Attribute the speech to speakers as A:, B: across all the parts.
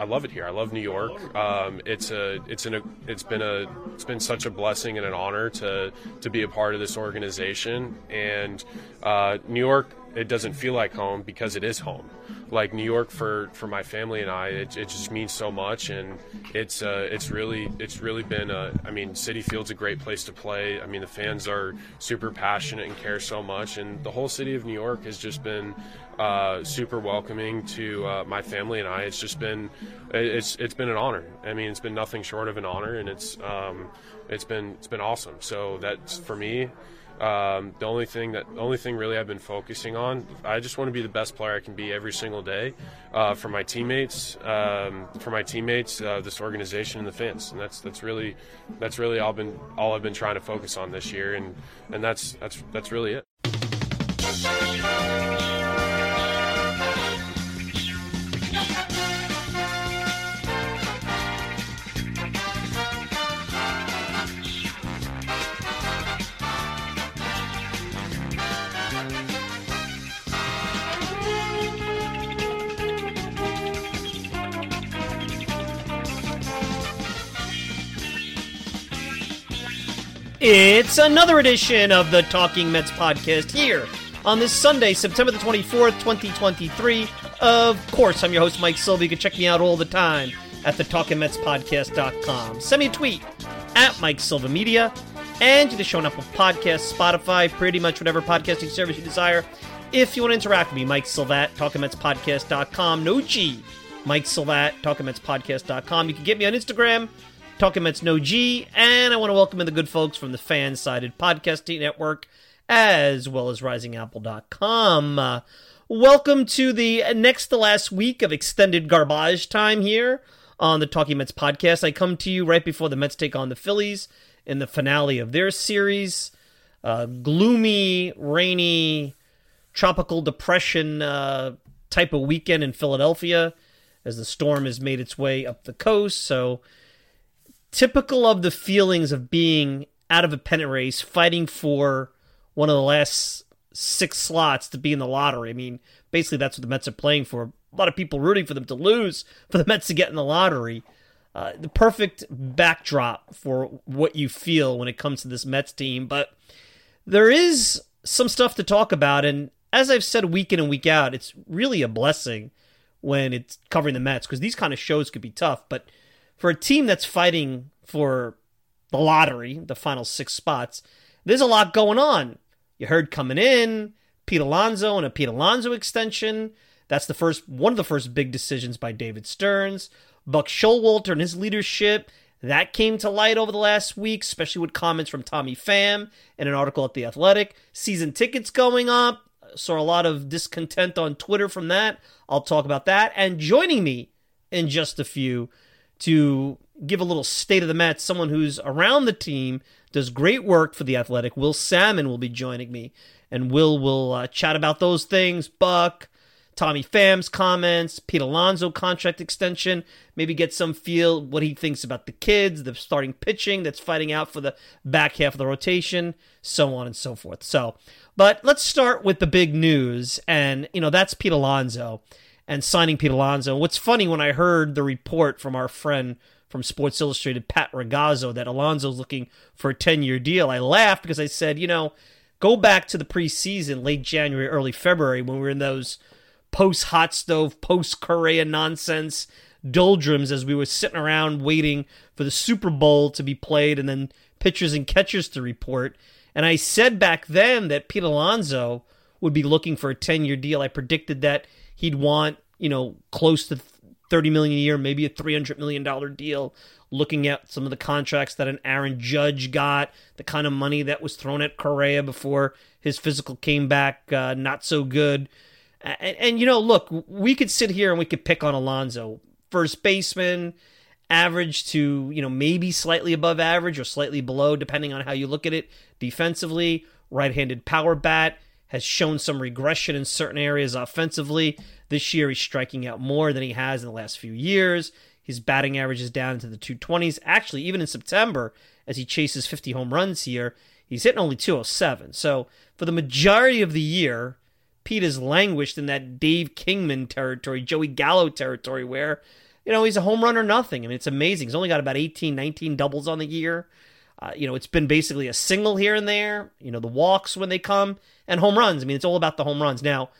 A: I love it here. I love New York. Um, it's a, it's an, it's been a, it's been such a blessing and an honor to, to be a part of this organization. And uh, New York, it doesn't feel like home because it is home. Like New York for, for my family and I, it, it just means so much. And it's, uh, it's really, it's really been. A, I mean, Citi Field's a great place to play. I mean, the fans are super passionate and care so much, and the whole city of New York has just been uh, super welcoming to uh, my family and I. It's just been it's it's been an honor. I mean, it's been nothing short of an honor, and it's um, it's been it's been awesome. So that's for me. Um, the only thing that the only thing really I've been focusing on, I just want to be the best player I can be every single day uh, for my teammates, um, for my teammates, uh, this organization, and the fans. And that's that's really that's really all been all I've been trying to focus on this year, and and that's that's that's really it.
B: It's another edition of the Talking Mets podcast here on this Sunday, September the 24th, 2023. Of course, I'm your host, Mike Silva. You can check me out all the time at the TalkingMetsPodcast.com. Send me a tweet at Mike Silva Media and to the show on Podcasts, Spotify, pretty much whatever podcasting service you desire. If you want to interact with me, Mike Silva at TalkingMetsPodcast.com. No G. Mike Silva at TalkingMetsPodcast.com. You can get me on Instagram Talking Mets No G, and I want to welcome in the good folks from the Fan-Sided Podcasting Network, as well as RisingApple.com. Uh, welcome to the next to last week of extended garbage time here on the Talking Mets podcast. I come to you right before the Mets take on the Phillies in the finale of their series. Uh, gloomy, rainy, tropical depression uh, type of weekend in Philadelphia as the storm has made its way up the coast. So typical of the feelings of being out of a pennant race, fighting for one of the last six slots to be in the lottery. I mean, basically that's what the Mets are playing for. A lot of people rooting for them to lose, for the Mets to get in the lottery. Uh, the perfect backdrop for what you feel when it comes to this Mets team. But there is some stuff to talk about, and as I've said week in and week out, it's really a blessing when it's covering the Mets because these kind of shows could be tough. But for a team that's fighting for the lottery, the final six spots, there's a lot going on. You heard coming in, Pete Alonso and a Pete Alonso extension. That's the first one of the first big decisions by David Stearns. Buck Showalter and his leadership. That came to light over the last week, especially with comments from Tommy Pham in an article at The Athletic. Season tickets going up. Saw a lot of discontent on Twitter from that. I'll talk about that. And joining me in just a few to give a little state of the Mets, someone who's around the team, does great work for the Athletic. Will Sammon will be joining me, and Will will uh, chat about those things. Buck, Tommy Pham's comments, Pete Alonso contract extension, maybe get some feel what he thinks about the kids, the starting pitching that's fighting out for the back half of the rotation, so on and so forth. So, but let's start with the big news, and you know that's Pete Alonso and signing Pete Alonso. What's funny when I heard the report from our friend from Sports Illustrated, Pat Ragazzo, that Alonso's looking for a 10 year deal, I laughed because I said, you know, go back to the preseason, late January, early February, when we were in those post hot stove, post Correa nonsense doldrums as we were sitting around waiting for the Super Bowl to be played and then pitchers and catchers to report. And I said back then that Pete Alonso would be looking for a 10 year deal. I predicted that he'd want, you know, close to 30 million a year, maybe a 300 million dollar deal. Looking at some of the contracts that an Aaron Judge got, the kind of money that was thrown at Correa before his physical came back uh, not so good. And, and, you know, look, we could sit here and we could pick on Alonso, first baseman, average to, you know, maybe slightly above average or slightly below, depending on how you look at it defensively. Right handed power bat has shown some regression in certain areas offensively. This year, he's striking out more than he has in the last few years. His batting average is down into the 220s. Actually, even in September, as he chases 50 home runs here, he's hitting only 207. So, for the majority of the year, Pete has languished in that Dave Kingman territory, Joey Gallo territory, where, you know, he's a home run or nothing. I mean, it's amazing. He's only got about 18, 19 doubles on the year. Uh, you know, it's been basically a single here and there, you know, the walks when they come, and home runs. I mean, it's all about the home runs. Now,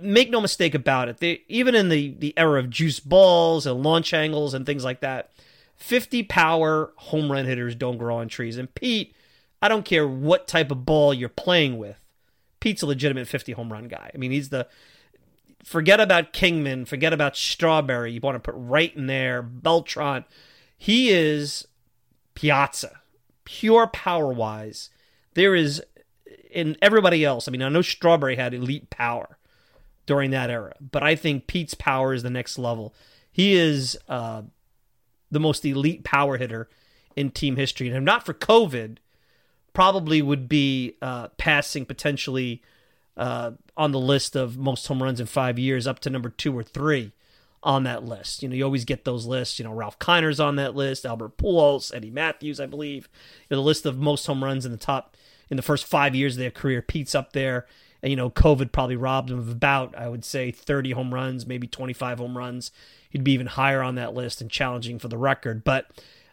B: make no mistake about it. They, even in the, the era of juice balls and launch angles and things like that, 50 power home run hitters don't grow on trees. And Pete, I don't care what type of ball you're playing with, Pete's a legitimate 50 home run guy. I mean, he's the. Forget about Kingman, forget about Strawberry. You want to put right in there, Beltran. He is Piazza pure power wise, there is in everybody else. I mean, I know Strawberry had elite power during that era, but I think Pete's power is the next level. He is uh, the most elite power hitter in team history, and if not for COVID, probably would be uh, passing potentially uh, on the list of most home runs in five years, up to number two or three on that list. You know, you always get those lists. You know, Ralph Kiner's on that list, Albert Pujols, Eddie Mathews, I believe. You know, the list of most home runs in the top in the first five years of their career. Pete's up there. And, you know, COVID probably robbed him of about, I would say, 30 home runs, maybe 25 home runs. He'd be even higher on that list and challenging for the record. But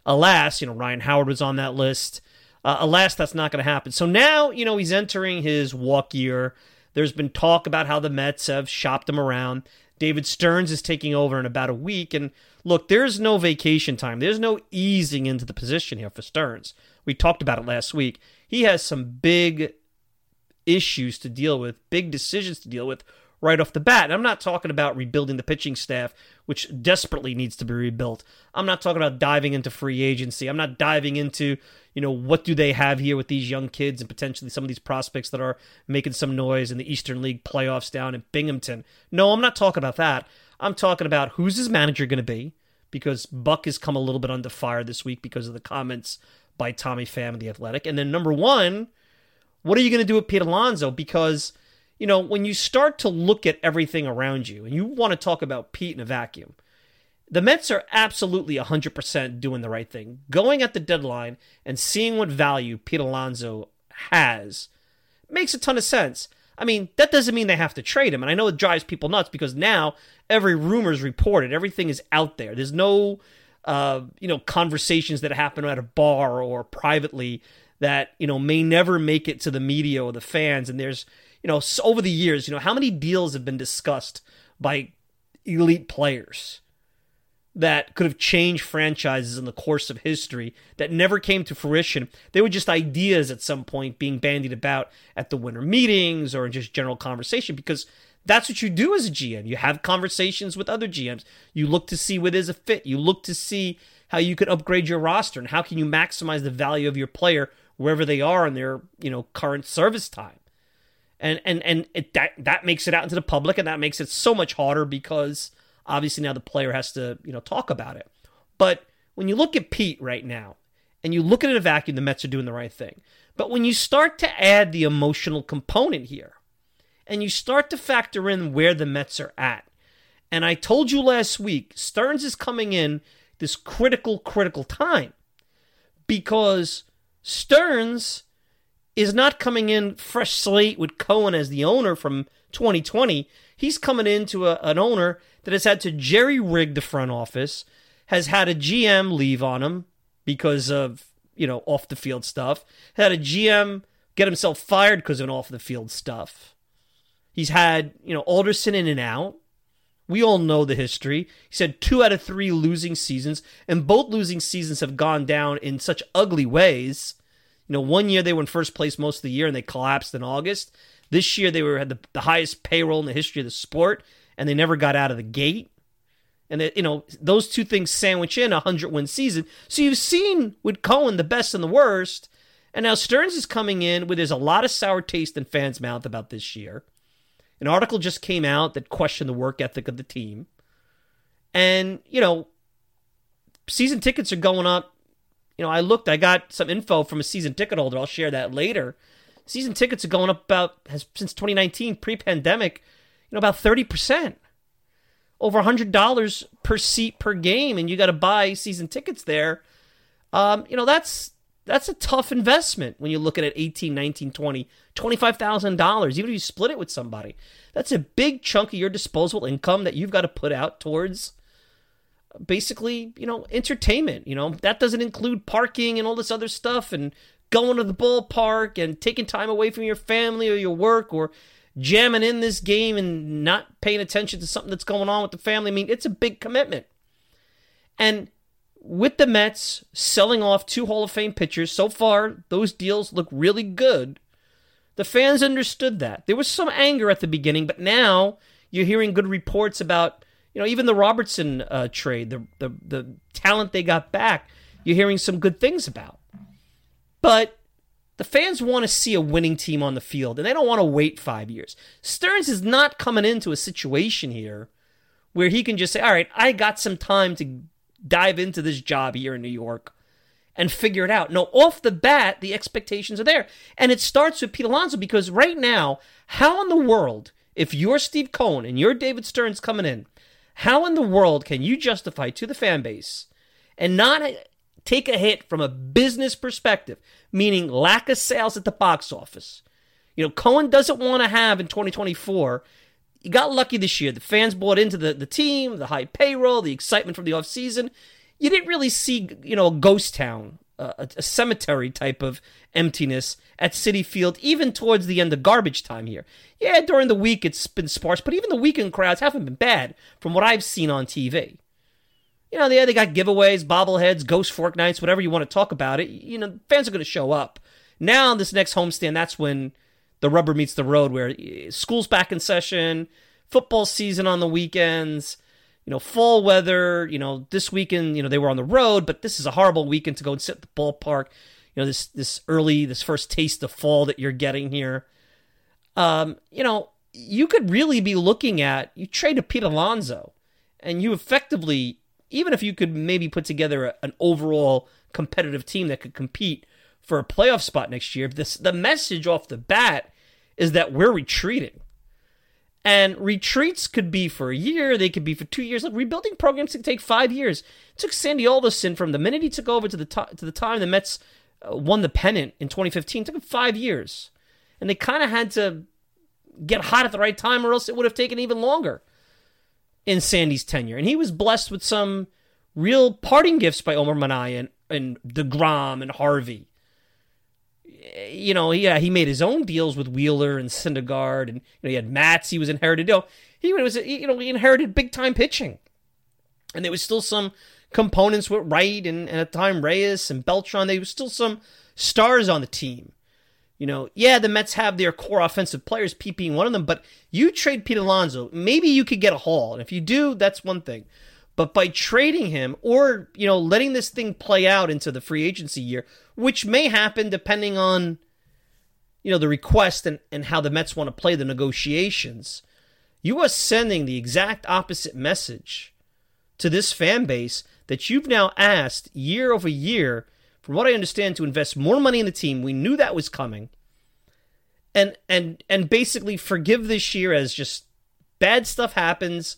B: alas, you know, Ryan Howard was on that list. Uh, alas, that's not going to happen. So now, you know, he's entering his walk year. There's been talk about how the Mets have shopped him around. David Stearns is taking over in about a week. And look, there's no vacation time. There's no easing into the position here for Stearns. We talked about it last week. He has some big issues to deal with, big decisions to deal with right off the bat. And I'm not talking about rebuilding the pitching staff, which desperately needs to be rebuilt. I'm not talking about diving into free agency. I'm not diving into, you know, what do they have here with these young kids and potentially some of these prospects that are making some noise in the Eastern League playoffs down in Binghamton. No, I'm not talking about that. I'm talking about who's his manager going to be because Buck has come a little bit under fire this week because of the comments by Tommy Pham of The Athletic. And then number one, what are you going to do with Pete Alonso? Because – you know, when you start to look at everything around you and you want to talk about Pete in a vacuum, the Mets are absolutely 100% doing the right thing. Going at the deadline and seeing what value Pete Alonso has makes a ton of sense. I mean, that doesn't mean they have to trade him. And I know it drives people nuts because now every rumor is reported, everything is out there. There's no, uh, you know, conversations that happen at a bar or privately that, you know, may never make it to the media or the fans. And there's, you know, over the years, you know, how many deals have been discussed by elite players that could have changed franchises in the course of history that never came to fruition? They were just ideas at some point being bandied about at the winter meetings or in just general conversation because that's what you do as a GM. You have conversations with other GMs. You look to see what is a fit. You look to see how you can upgrade your roster and how can you maximize the value of your player wherever they are in their, you know, current service time and and and it, that that makes it out into the public, and that makes it so much harder because obviously now the player has to you know talk about it. But when you look at Pete right now, and you look at it in a vacuum, the Mets are doing the right thing. But when you start to add the emotional component here, and you start to factor in where the Mets are at, and I told you last week, Stearns is coming in this critical, critical time because Stearns is not coming in fresh slate with Cohen as the owner from 2020. He's coming into a, an owner that has had to jerry rig the front office, has had a GM leave on him because of, you know, off the field stuff, had a GM get himself fired because of off the field stuff. He's had, you know, Alderson in and out. We all know the history. He said two out of three losing seasons, and both losing seasons have gone down in such ugly ways you know, one year they were in first place most of the year and they collapsed in August. This year they were had the, the highest payroll in the history of the sport and they never got out of the gate. And they, you know, those two things sandwich in a hundred win season. So you've seen with Cohen the best and the worst. And now Stearns is coming in where there's a lot of sour taste in fans' mouth about this year. An article just came out that questioned the work ethic of the team. And, you know, season tickets are going up. You know, I looked, I got some info from a season ticket holder. I'll share that later. Season tickets are going up about has since 2019, pre-pandemic, you know, about 30%. Over $100 per seat per game and you got to buy season tickets there. Um, you know, that's that's a tough investment when you look at it 18, 19, 20, $25,000 even if you split it with somebody. That's a big chunk of your disposable income that you've got to put out towards basically, you know, entertainment. You know, that doesn't include parking and all this other stuff and going to the ballpark and taking time away from your family or your work or jamming in this game and not paying attention to something that's going on with the family. I mean, it's a big commitment. And with the Mets selling off two Hall of Fame pitchers, so far those deals look really good. The fans understood that. There was some anger at the beginning, but now you're hearing good reports about you know, even the Robertson uh, trade, the, the the talent they got back, you're hearing some good things about. But the fans want to see a winning team on the field, and they don't want to wait five years. Stearns is not coming into a situation here where he can just say, "All right, I got some time to dive into this job here in New York." and figure it out. No, off the bat, the expectations are there. And it starts with Pete Alonso because right now, how in the world, if you're Steve Cohen and you're David Stearns coming in, how in the world can you justify to the fan base and not take a hit from a business perspective, meaning lack of sales at the box office? You know, Cohen doesn't want to have in 2024. He got lucky this year. The fans bought into the, the team, the high payroll, the excitement from the offseason. You didn't really see, you know, a ghost town, a, a cemetery type of emptiness at Citi Field, even towards the end of garbage time here. Yeah, during the week it's been sparse, but even the weekend crowds haven't been bad from what I've seen on TV. You know, yeah, they got giveaways, bobbleheads, ghost fork nights, whatever you want to talk about it. You know, fans are going to show up. Now, this next homestand, that's when the rubber meets the road, where eh, school's back in session, football season on the weekends you know, fall weather, you know, this weekend, you know, they were on the road, but this is a horrible weekend to go and sit at the ballpark you know this this early this first taste of fall that you're getting here. Um, you know, you could really be looking at you trade a Pete Alonso, and you effectively, even if you could maybe put together a, an overall competitive team that could compete for a playoff spot next year. This the message off the bat is that we're retreating. And retreats could be for a year, they could be for two years. Like rebuilding programs can take five years. It took Sandy Alderson from the minute he took over to the to, to the time the Mets uh, won the pennant in 2015. It took them five years. And they kind of had to get hot at the right time, or else it would have taken even longer in Sandy's tenure. And he was blessed with some real parting gifts by Omar Minaya and, and DeGrom and Harvey. You know, yeah, he made his own deals with Wheeler and Syndergaard, and you know, he had Matz. He was inherited. You know, he was you know he inherited big time pitching, and there was still some components with Wright and, and at the time Reyes and Beltran. There was still some stars on the team. You know, yeah, the Mets have their core offensive players, Pete being one of them, but you trade Pete Alonso, maybe you could get a haul. And if you do, that's one thing. But by trading him or, you know, letting this thing play out into the free agency year, which may happen depending on, you know, the request and, and how the Mets want to play the negotiations, you are sending the exact opposite message to this fan base that you've now asked year over year, from what I understand, to invest more money in the team. We knew that was coming. And and and basically forgive this year as just bad stuff happens.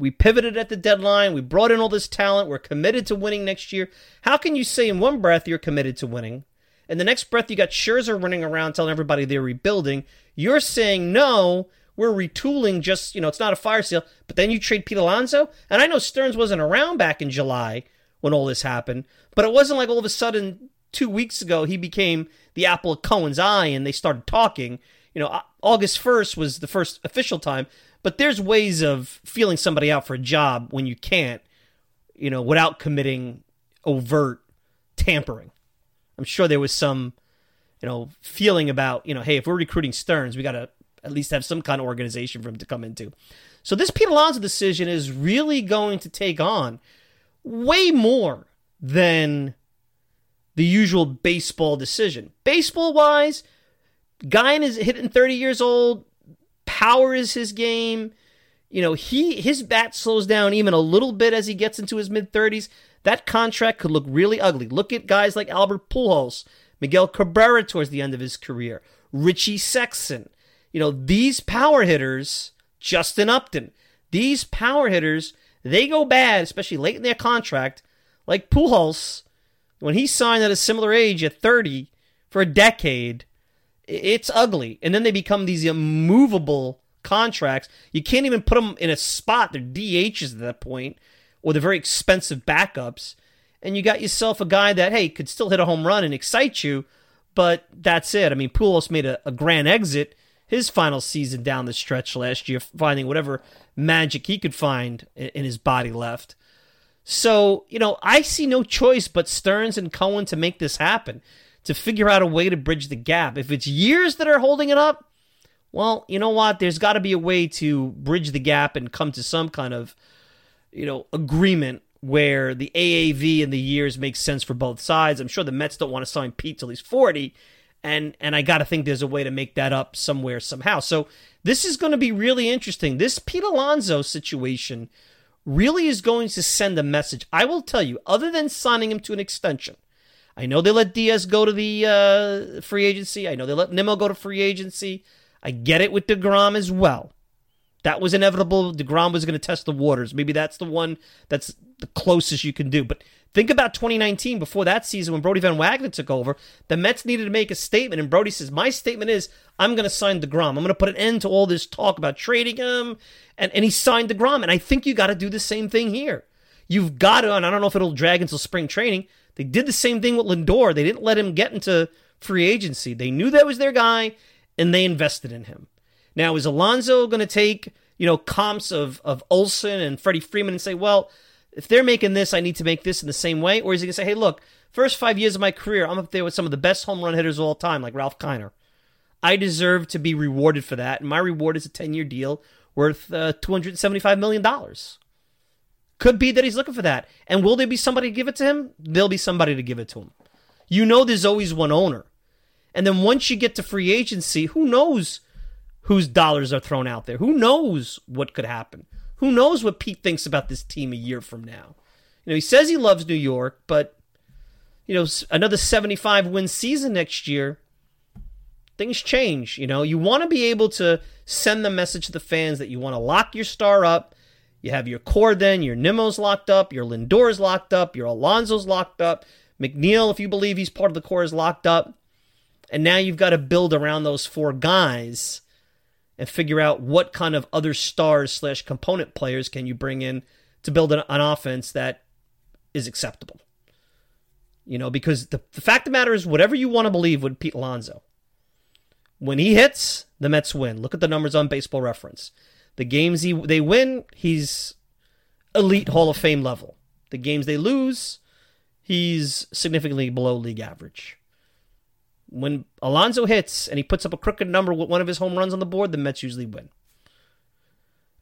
B: We pivoted at the deadline. We brought in all this talent. We're committed to winning next year. How can you say in one breath you're committed to winning? And the next breath you got Scherzer running around telling everybody they're rebuilding. You're saying no, we're retooling just, you know, it's not a fire sale, but then you trade Pete Alonso. And I know Stearns wasn't around back in July when all this happened, but it wasn't like all of a sudden two weeks ago he became the apple of Cohen's eye and they started talking. You know, August 1st was the first official time, but there's ways of feeling somebody out for a job when you can't, you know, without committing overt tampering. I'm sure there was some, you know, feeling about, you know, hey, if we're recruiting Stearns, we got to at least have some kind of organization for him to come into. So this Pete Alonso decision is really going to take on way more than the usual baseball decision. Baseball wise, guy is hitting 30 years old, power is his game. you know, he his bat slows down even a little bit as he gets into his mid 30s. That contract could look really ugly. Look at guys like Albert Pujols, Miguel Cabrera towards the end of his career, Richie Sexson. You know, these power hitters, Justin Upton, these power hitters, they go bad, especially late in their contract, like Pujols, when he signed at a similar age at 30 for a decade, it's ugly. And then they become these immovable contracts. You can't even put them in a spot. They're DHs at that point, or they're very expensive backups. And you got yourself a guy that, hey, could still hit a home run and excite you, but that's it. I mean, Pujols made a, a grand exit his final season down the stretch last year, finding whatever magic he could find in his body left. So, you know, I see no choice but Stearns and Cohen to make this happen, to figure out a way to bridge the gap. If it's years that are holding it up, well, you know what? There's got to be a way to bridge the gap and come to some kind of, you know, agreement where the AAV and the years make sense for both sides. I'm sure the Mets don't want to sign Pete till he's 40, and and I got to think there's a way to make that up somewhere somehow. So this is going to be really interesting. This Pete Alonso situation really is going to send a message. I will tell you, other than signing him to an extension, I know they let Diaz go to the uh, free agency. I know they let Nimmo go to free agency. I get it with DeGrom as well. That was inevitable. DeGrom was going to test the waters. Maybe that's the one that's the closest you can do. But think about 2019 before that season when Brodie Van Wagenen took over. The Mets needed to make a statement, and Brody says, My statement is I'm going to sign DeGrom. I'm going to put an end to all this talk about trading him. And, and he signed DeGrom. And I think you got to do the same thing here. You've got to, and I don't know if it'll drag until spring training. They did the same thing with Lindor. They didn't let him get into free agency. They knew that was their guy and they invested in him. Now, is Alonso going to take, you know, comps of, of Olson and Freddie Freeman and say, well, if they're making this, I need to make this in the same way? Or is he going to say, hey, look, first five years of my career, I'm up there with some of the best home run hitters of all time, like Ralph Kiner. I deserve to be rewarded for that. And my reward is a 10 year deal worth uh, $275 million. Could be that he's looking for that. And will there be somebody to give it to him? There'll be somebody to give it to him. You know, there's always one owner. And then once you get to free agency, who knows whose dollars are thrown out there? Who knows what could happen? Who knows what Pete thinks about this team a year from now? You know, he says he loves New York, but you know, another 75 win season next year, things change. You know, you want to be able to send the message to the fans that you want to lock your star up. You have your core then, your Nimmo's locked up, your Lindor's locked up, your Alonso's locked up, McNeil, if you believe he's part of the core, is locked up. And now you've got to build around those four guys and figure out what kind of other stars slash component players can you bring in to build an, an offense that is acceptable. You know, because the, the fact of the matter is, whatever you want to believe with Pete Alonso, when he hits, the Mets win. Look at the numbers on Baseball Reference. The games he they win, he's elite Hall of Fame level. The games they lose, he's significantly below league average when Alonso hits and he puts up a crooked number with one of his home runs on the board, the Mets usually win.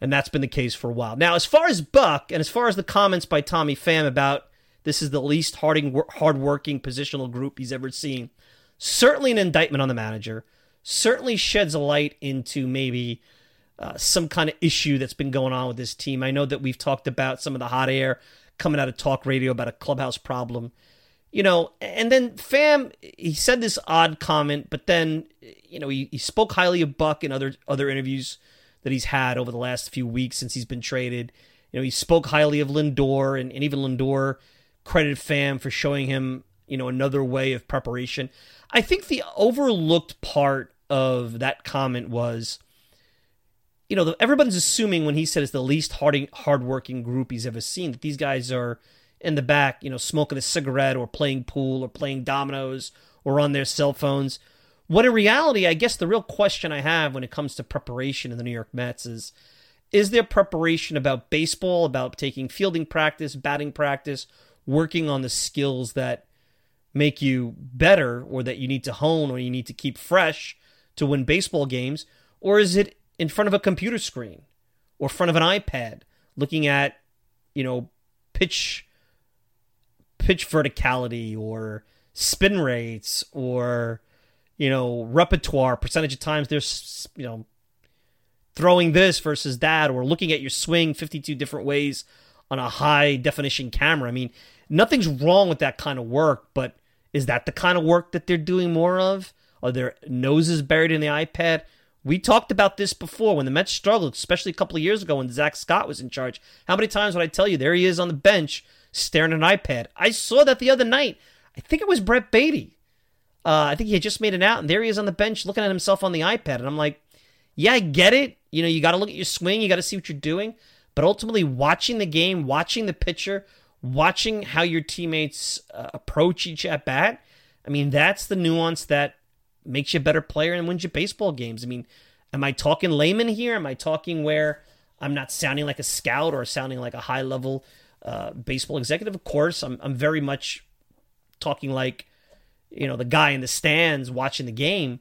B: And that's been the case for a while. Now, as far as Buck and as far as the comments by Tommy Pham about this is the least harding, hardworking positional group he's ever seen, certainly an indictment on the manager, certainly sheds a light into maybe uh, some kind of issue that's been going on with this team. I know that we've talked about some of the hot air coming out of talk radio about a clubhouse problem you know, and then Pham, he said this odd comment, but then, you know, he, he spoke highly of Buck in other other interviews that he's had over the last few weeks since he's been traded. You know, he spoke highly of Lindor, and, and even Lindor credited Pham for showing him, you know, another way of preparation. I think the overlooked part of that comment was, you know, everybody's assuming when he said it's the least hard hardworking group he's ever seen that these guys are in the back, you know, smoking a cigarette or playing pool or playing dominoes or on their cell phones. What in reality, I guess the real question I have when it comes to preparation in the New York Mets is is there preparation about baseball, about taking fielding practice, batting practice, working on the skills that make you better or that you need to hone or you need to keep fresh to win baseball games? Or is it in front of a computer screen or front of an iPad looking at, you know, pitch pitch verticality or spin rates or you know repertoire percentage of times there's you know throwing this versus that, or looking at your swing 52 different ways on a high definition camera. I mean, nothing's wrong with that kind of work, but is that the kind of work that they're doing more of? Are their noses buried in the iPad? We talked about this before when the Mets struggled, especially a couple of years ago when Zack Scott was in charge. How many times would I tell you there he is on the bench staring at an iPad? I saw that the other night. I think it was Brett Baty. Uh, I think he had just made it out, and there he is on the bench looking at himself on the iPad. And I'm like, yeah, I get it. You know, you got to look at your swing, you got to see what you're doing. But ultimately, watching the game, watching the pitcher, watching how your teammates uh, approach each at bat, I mean, that's the nuance that makes you a better player and wins you baseball games. I mean, am I talking layman here? Am I talking where I'm not sounding like a scout or sounding like a high level uh, baseball executive? Of course, I'm, I'm very much talking like, you know, the guy in the stands watching the game.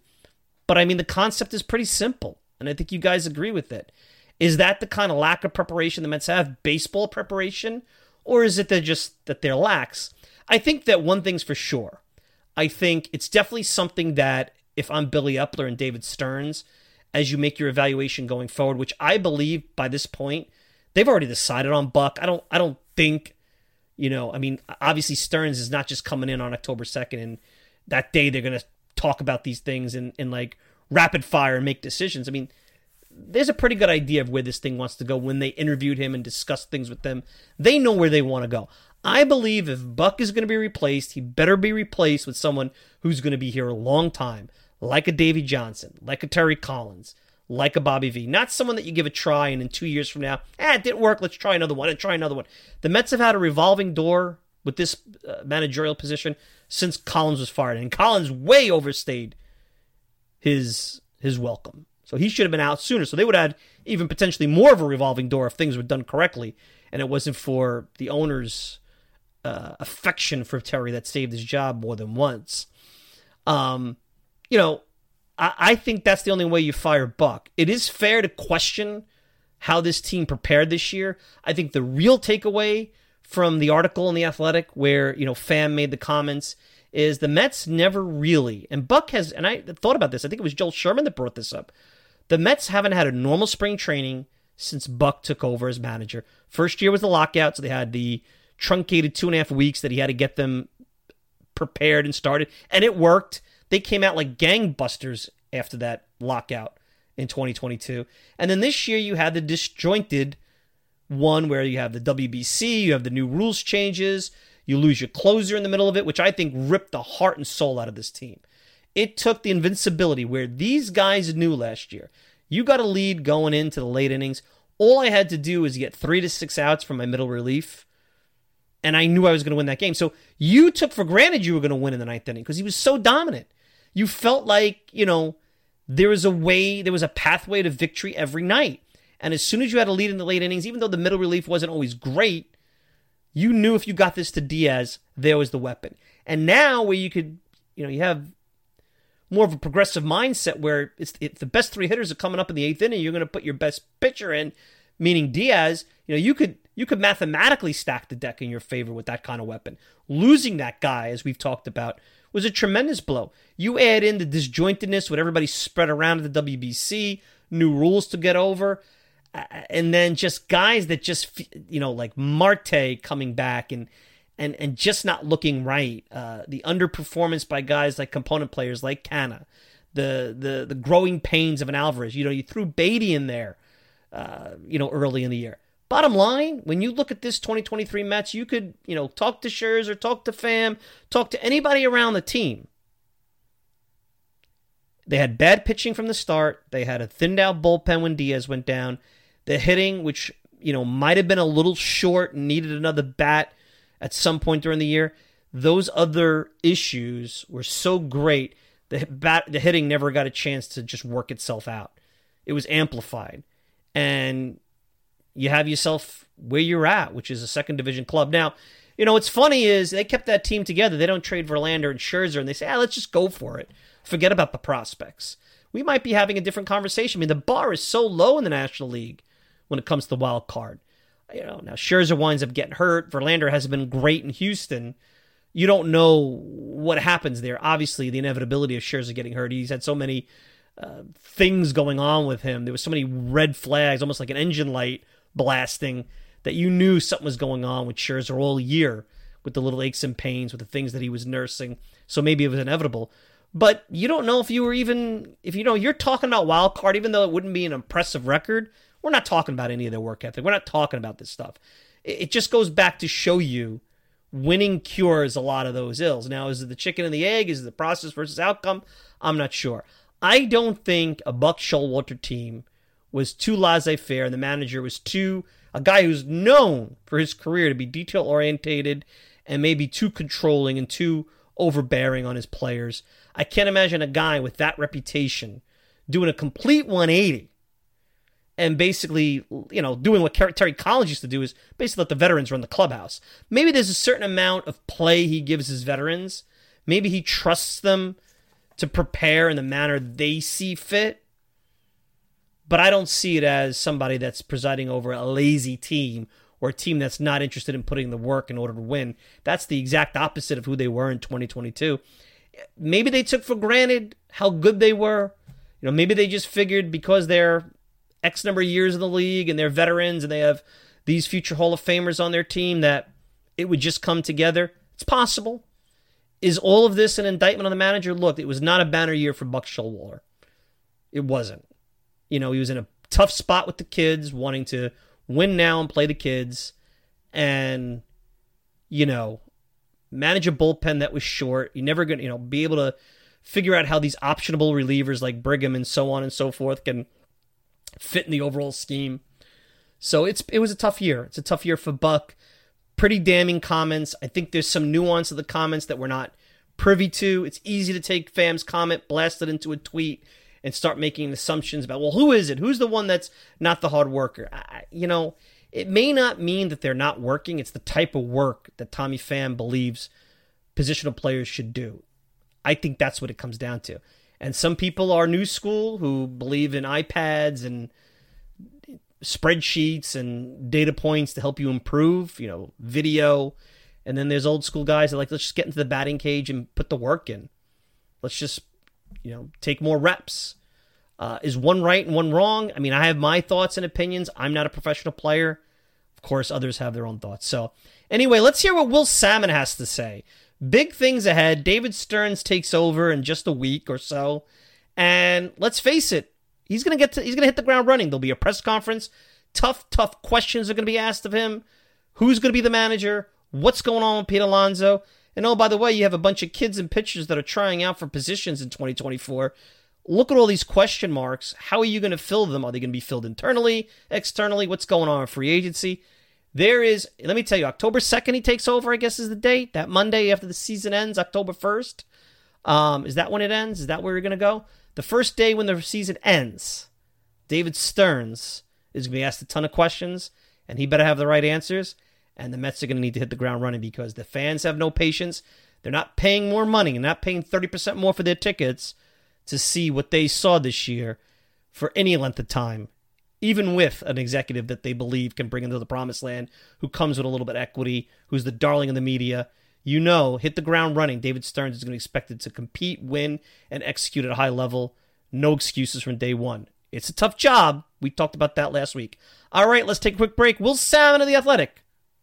B: But I mean, the concept is pretty simple. And I think you guys agree with it. Is that the kind of lack of preparation the Mets have? Baseball preparation? Or is it that just that they're lax? I think that one thing's for sure. I think it's definitely something that if I'm Billy Eppler and David Stearns, as you make your evaluation going forward, which I believe by this point they've already decided on Buck. I don't I don't think, you know, I mean, obviously Stearns is not just coming in on October second and that day they're gonna talk about these things and, and like rapid fire and make decisions. I mean, there's a pretty good idea of where this thing wants to go when they interviewed him and discussed things with them. They know where they want to go. I believe if Buck is going to be replaced, he better be replaced with someone who's going to be here a long time like a Davey Johnson, like a Terry Collins, like a Bobby V. Not someone that you give a try and in two years from now, ah, it didn't work. Let's try another one and try another one. The Mets have had a revolving door with this uh, managerial position since Collins was fired, and Collins way overstayed his his welcome. So he should have been out sooner. So they would have had even potentially more of a revolving door if things were done correctly, and it wasn't for the owner's uh, affection for Terry that saved his job more than once. Um, you know, I, I think that's the only way you fire Buck. It is fair to question how this team prepared this year. I think the real takeaway from the article in the Athletic, where you know Pham made the comments, is the Mets never really and Buck has and I thought about this. I think it was Joel Sherman that brought this up. The Mets haven't had a normal spring training since Buck took over as manager. First year was the lockout, so they had the truncated two and a half weeks that he had to get them prepared and started, and it worked. They came out like gangbusters after that lockout in 2022. And then this year you had the disjointed one where you have the WBC, you have the new rules changes, you lose your closer in the middle of it, which I think ripped the heart and soul out of this team. It took the invincibility where these guys knew last year. You got a lead going into the late innings. All I had to do was get three to six outs from my middle relief, and I knew I was going to win that game. So you took for granted you were going to win in the ninth inning because he was so dominant you felt like, you know, there was a way, there was a pathway to victory every night. And as soon as you had a lead in the late innings, even though the middle relief wasn't always great, you knew if you got this to Diaz, there was the weapon. And now where you could, you know, you have more of a progressive mindset where it's if the best three hitters are coming up in the eighth inning, you're going to put your best pitcher in, meaning Diaz. You know, you could you could mathematically stack the deck in your favor with that kind of weapon. Losing that guy, as we've talked about, was a tremendous blow. You add in the disjointedness with everybody spread around at the WBC, new rules to get over, and then just guys that just you know like Marte coming back and and and just not looking right. Uh, the underperformance by guys like component players like Canha, the the the growing pains of an Alvarez. You know, you threw Baty in there, uh, you know, early in the year. Bottom line, when you look at this 2023 Mets, you could, you know, talk to Scherzer, talk to Pham, talk to anybody around the team. They had bad pitching from the start. They had a thinned out bullpen when Diaz went down. The hitting, which, you know, might have been a little short and needed another bat at some point during the year. Those other issues were so great. The bat, the hitting never got a chance to just work itself out. It was amplified. And you have yourself where you're at, which is a second division club. Now, you know, what's funny is they kept that team together. They don't trade Verlander and Scherzer, and they say, ah, let's just go for it. Forget about the prospects. We might be having a different conversation. I mean, the bar is so low in the National League when it comes to the wild card. You know, now Scherzer winds up getting hurt. Verlander hasn't been great in Houston. You don't know what happens there. Obviously, the inevitability of Scherzer getting hurt. He's had so many uh, things going on with him. There was so many red flags, almost like an engine light blasting, that you knew something was going on with Scherzer all year with the little aches and pains, with the things that he was nursing. So maybe it was inevitable. But you don't know if you were even if you know you're talking about wild card, even though it wouldn't be an impressive record. We're not talking about any of their work ethic. We're not talking about this stuff. It just goes back to show you winning cures a lot of those ills. Now, is it the chicken and the egg? Is it the process versus outcome? I'm not sure. I don't think a Buck Showalter team was too laissez-faire, and the manager was too a guy who's known for his career to be detail orientated and maybe too controlling and too overbearing on his players. I can't imagine a guy with that reputation doing a complete 180 and basically, you know, doing what Terry Collins used to do is basically let the veterans run the clubhouse. Maybe there's a certain amount of play he gives his veterans. Maybe he trusts them to prepare in the manner they see fit. But I don't see it as somebody that's presiding over a lazy team or a team that's not interested in putting the work in order to win. That's the exact opposite of who they were in 2022. Maybe they took for granted how good they were. You know, maybe they just figured because they're X number of years in the league and they're veterans and they have these future Hall of Famers on their team that it would just come together. It's possible. Is all of this an indictment on the manager? Look, it was not a banner year for Buck Showalter. It wasn't. You know, he was in a tough spot with the kids, wanting to win now and play the kids, and you know, manage a bullpen that was short. You're never gonna, you know, be able to figure out how these optionable relievers like Brigham and so on and so forth can fit in the overall scheme. So it's it was a tough year. It's a tough year for Buck. Pretty damning comments. I think there's some nuance of the comments that we're not privy to. It's easy to take Pham's comment, blast it into a tweet, and start making assumptions about, well, who is it? Who's the one that's not the hard worker? I, you know, it may not mean that they're not working. It's the type of work that Tommy Pham believes positional players should do. I think that's what it comes down to. And some people are new school who believe in iPads and spreadsheets and data points to help you improve, you know, video. And then there's old school guys that like, let's just get into the batting cage and put the work in. Let's just, you know, take more reps. Uh, is one right and one wrong? I mean, I have my thoughts and opinions. I'm not a professional player. Of course, others have their own thoughts. So, anyway, let's hear what Will Sammon has to say. Big things ahead. David Stearns takes over in just a week or so. And let's face it, he's gonna get to, he's gonna hit the ground running. There'll be a press conference. Tough, tough questions are gonna be asked of him. Who's gonna be the manager? What's going on with Pete Alonso? And oh, by the way, you have a bunch of kids and pitchers that are trying out for positions in 2024. Look at all these question marks. How are you going to fill them? Are they going to be filled internally, externally? What's going on in free agency? There is, let me tell you, October 2nd, he takes over, I guess is the date. That Monday after the season ends, October 1st. Um, is that when it ends? Is that where you're going to go? The first day when the season ends, David Stearns is going to be asked a ton of questions, and he better have the right answers. And the Mets are going to need to hit the ground running because the fans have no patience. They're not paying more money, they're not paying 30% more for their tickets to see what they saw this year for any length of time even with an executive that they believe can bring into the promised land, who comes with a little bit of equity, who's the darling of the media, you know, hit the ground running. David Stearns is going to be expected to compete, win, and execute at a high level. No excuses from day one. It's a tough job. We talked about that last week. All right, let's take a quick break. Will Sammon of The Athletic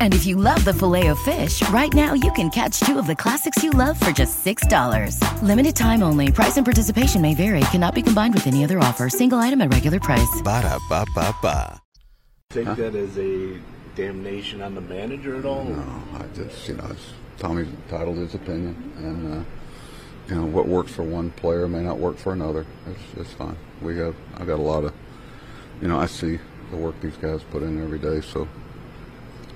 C: And if you love the filet of fish, right now you can catch two of the classics you love for just $6. Limited time only. Price and participation may vary. Cannot be combined with any other offer. Single item at regular price.
D: Ba da ba ba ba.
E: Take huh? that as a damnation on the manager at all?
F: No, I just, you know, Tommy's entitled his opinion. And, uh, you know what works for one player may not work for another. It's it's fine. We have I got a lot of you know I see the work these guys put in every day, so it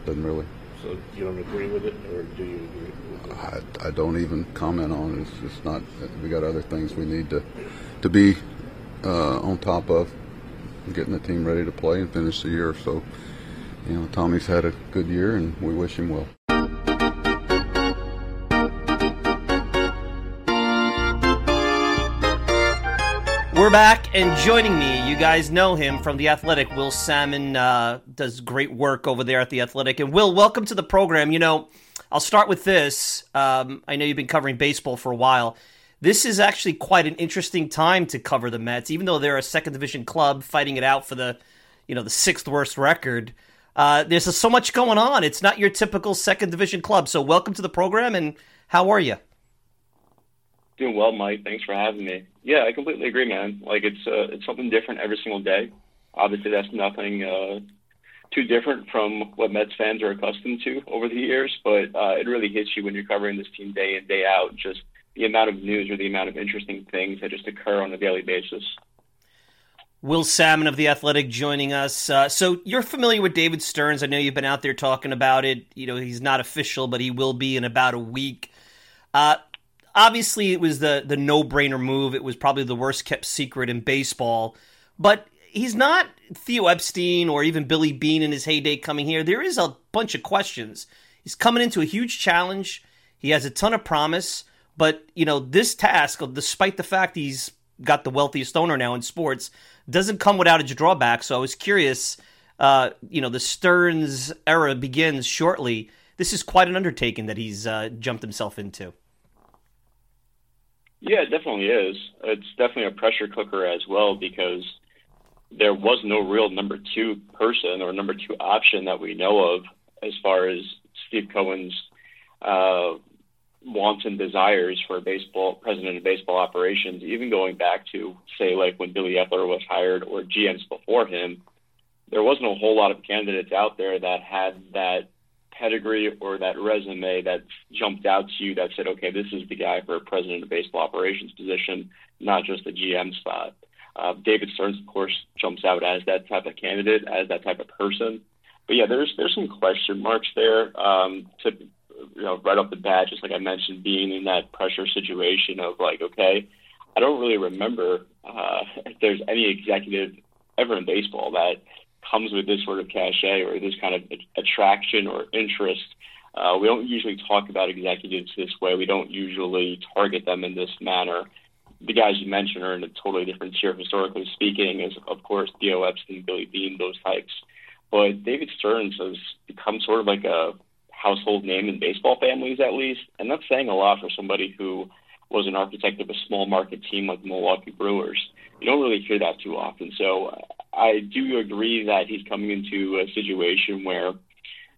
F: doesn't really.
E: So you don't agree with it, or do you agree?
F: with I, I don't even comment on it. It's just not. We got other things we need to to be uh, on top of, getting the team ready to play and finish the year. So, you know, Tommy's had a good year, and we wish him well.
B: We're back, and joining me, you guys know him from The Athletic. Will Sammon uh, does great work over there at The Athletic. And Will, welcome to the program. You know, I'll start with this. Um, I know you've been covering baseball for a while. This is actually quite an interesting time to cover the Mets, even though they're a second division club fighting it out for the, you know, the sixth worst record. Uh, there's so much going on. It's not your typical second division club. So, welcome to the program, and how are you?
G: Doing well, Mike. Thanks for having me. Yeah, I completely agree, man. Like it's uh, it's something different every single day. Obviously, that's nothing uh, too different from what Mets fans are accustomed to over the years, but uh, it really hits you when you're covering this team day in day out. Just the amount of news or the amount of interesting things that just occur on a daily basis.
B: Will Sammon of The Athletic joining us. Uh, so you're familiar with David Stearns. I know you've been out there talking about it. You know, he's not official, but he will be in about a week. Uh, obviously it was the the no brainer move. It was probably the worst kept secret in baseball, but he's not Theo Epstein or even Billy Beane in his heyday coming here. There is a bunch of questions. He's coming into a huge challenge. He has a ton of promise, but you know this task, despite the fact he's got the wealthiest owner now in sports, doesn't come without its drawbacks. So I was curious. Uh, you know, the Stearns era begins shortly. This is quite an undertaking that he's uh, jumped himself into.
G: Yeah, it definitely is. It's definitely a pressure cooker as well because there was no real number two person or number two option that we know of as far as Steve Cohen's uh, wants and desires for baseball president of baseball operations, even going back to say like when Billy Eppler was hired or GMs before him, there wasn't a whole lot of candidates out there that had that pedigree or that resume that jumped out to you that said, okay, this is the guy for a president of baseball operations position, not just a GM spot. Uh, David Stearns, of course, jumps out as that type of candidate, as that type of person. But yeah, there's there's some question marks there. Um, to you know, right off the bat, just like I mentioned, being in that pressure situation of like, okay, I don't really remember uh, if there's any executive ever in baseball that comes with this sort of cachet or this kind of attraction or interest. Uh, we don't usually talk about executives this way. We don't usually target them in this manner. The guys you mentioned are in a totally different tier, historically speaking, as of course Theo Epstein, Billy Beane, those types. But David Stearns has become sort of like a household name in baseball families, at least, and that's saying a lot for somebody who was an architect of a small market team like the Milwaukee Brewers. You don't really hear that too often. So I do agree that he's coming into a situation where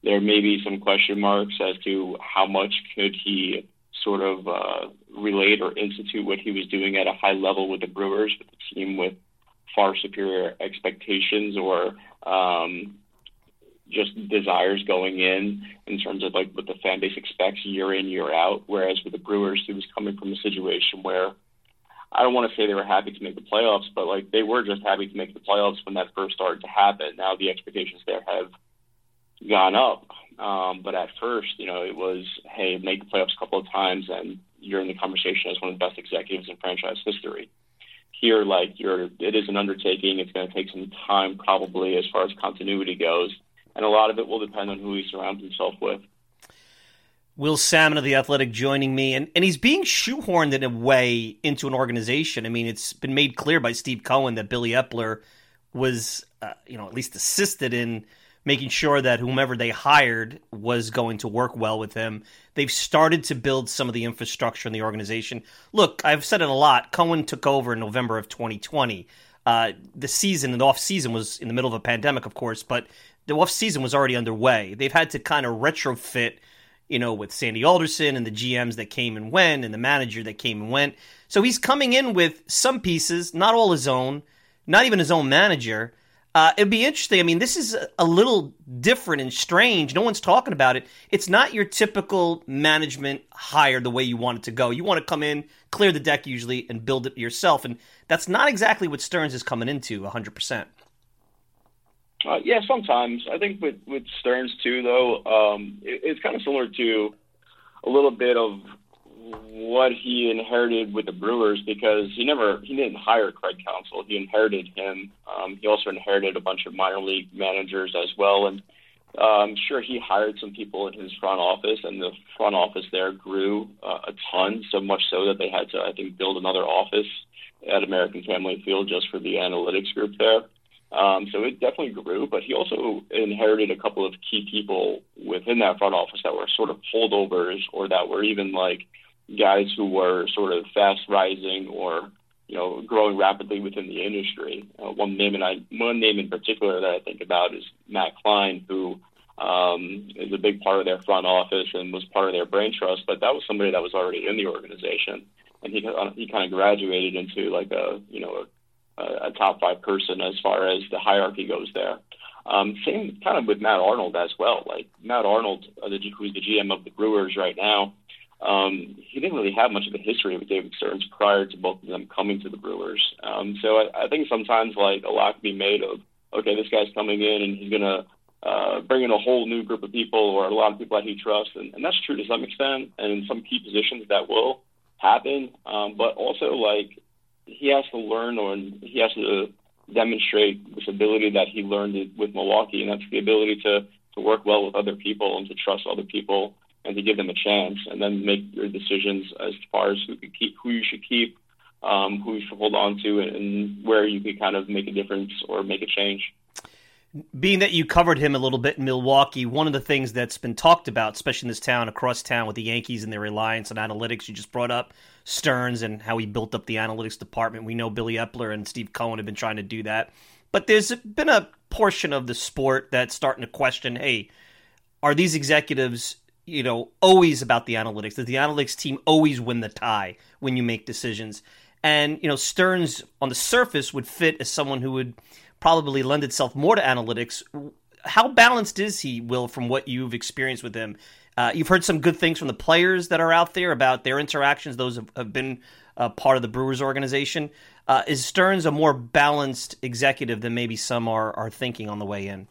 G: there may be some question marks as to how much could he sort of uh, relate or institute what he was doing at a high level with the Brewers, with a team with far superior expectations or um, just desires going in in terms of like what the fan base expects year in year out. Whereas with the Brewers, he was coming from a situation where I don't want to say they were happy to make the playoffs, but like they were just happy to make the playoffs when that first started to happen. Now the expectations there have gone up. Um, but at first, you know, it was, hey, make the playoffs a couple of times and you're in the conversation as one of the best executives in franchise history. Here, like you're, it is an undertaking. It's going to take some time, probably, as far as continuity goes, and a lot of it will depend on who he surrounds himself with.
B: Will Sammon of The Athletic joining me, and, and he's being shoehorned in a way into an organization. I mean, it's been made clear by Steve Cohen that Billy Eppler was, uh, you know, at least assisted in making sure that whomever they hired was going to work well with him. They've started to build some of the infrastructure in the organization. Look, I've said it a lot. Cohen took over in November of 2020. Uh, the season, the off season, was in the middle of a pandemic, of course, but the off season was already underway. They've had to kind of retrofit you know, with Sandy Alderson and the GMs that came and went and the manager that came and went. So he's coming in with some pieces, not all his own, not even his own manager. Uh, it'd be interesting. I mean, this is a little different and strange. No one's talking about it. It's not your typical management hire the way you want it to go. You want to come in, clear the deck usually, and build it yourself. And that's not exactly what Stearns is coming into 100%.
G: Uh, yeah, sometimes. I think with with Stearns too, though, um, it, it's kind of similar to a little bit of what he inherited with the Brewers because he never he didn't hire Craig Counsell. He inherited him. Um, he also inherited a bunch of minor league managers as well, and uh, I'm sure he hired some people in his front office, and the front office there grew uh, a ton, so much so that they had to I think build another office at American Family Field just for the analytics group there. Um, so it definitely grew, but he also inherited a couple of key people within that front office that were sort of holdovers or that were even like guys who were sort of fast rising or you know growing rapidly within the industry. Uh, one name and I one name in particular that I think about is Matt Klein, who um, is a big part of their front office and was part of their brain trust. But that was somebody that was already in the organization, and he he kind of graduated into like a you know a, a top five person as far as the hierarchy goes there. Um, same kind of with Matt Arnold as well. Like Matt Arnold, uh, the, who's the GM of the Brewers right now, um, he didn't really have much of a history with David Stearns prior to both of them coming to the Brewers. Um, so I, I think sometimes like a lot can be made of, okay, this guy's coming in and he's gonna uh, bring in a whole new group of people or a lot of people that he trusts, and, and that's true to some extent. And in some key positions that will happen, um, but also like he has to learn or he has to demonstrate this ability that he learned with Milwaukee, and that's the ability to to work well with other people and to trust other people and to give them a chance, and then make your decisions as far as who could keep, who you should keep, um, who you should hold on to, and, and where you could kind of make a difference or make a change.
B: Being that you covered him a little bit in Milwaukee, one of the things that's been talked about, especially in this town, across town, with the Yankees and their reliance on analytics, you just brought up Stearns and how he built up the analytics department. We know Billy Eppler and Steve Cohen have been trying to do that. But there's been a portion of the sport that's starting to question hey, are these executives, you know, always about the analytics? Does the analytics team always win the tie when you make decisions? And, you know, Stearns on the surface would fit as someone who would probably lend itself more to analytics. How balanced is he, Will, from what you've experienced with him? Uh, you've heard some good things from the players that are out there about their interactions. Those have, have been uh, part of the Brewers organization. Uh, is Stearns a more balanced executive than maybe some are, are thinking on the way in?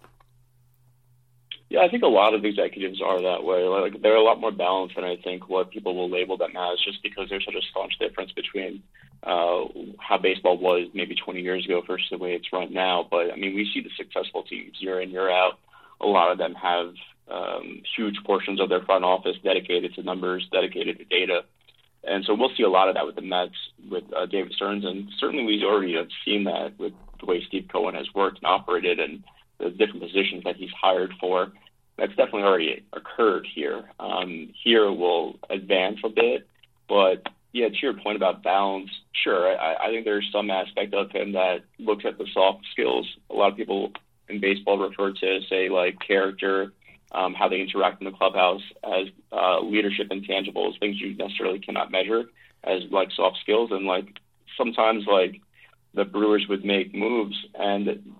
G: Yeah, I think a lot of executives are that way. Like they're a lot more balanced than I think what people will label them as, just because there's such a staunch difference between uh, how baseball was maybe 20 years ago versus the way it's run now. But I mean, we see the successful teams year in year out. A lot of them have um, huge portions of their front office dedicated to numbers, dedicated to data. And so we'll see a lot of that with the Mets, with uh, David Stearns, and certainly we already have seen that with the way Steve Cohen has worked and operated and the different positions that he's hired for. That's definitely already occurred here. Um, here will advance a bit, but yeah, to your point about balance, sure. I, I think there's some aspect of him that looks at the soft skills. A lot of people in baseball refer to, say, like character, um, how they interact in the clubhouse as uh, leadership intangibles, things you necessarily cannot measure as like soft skills. And like sometimes like the Brewers would make moves and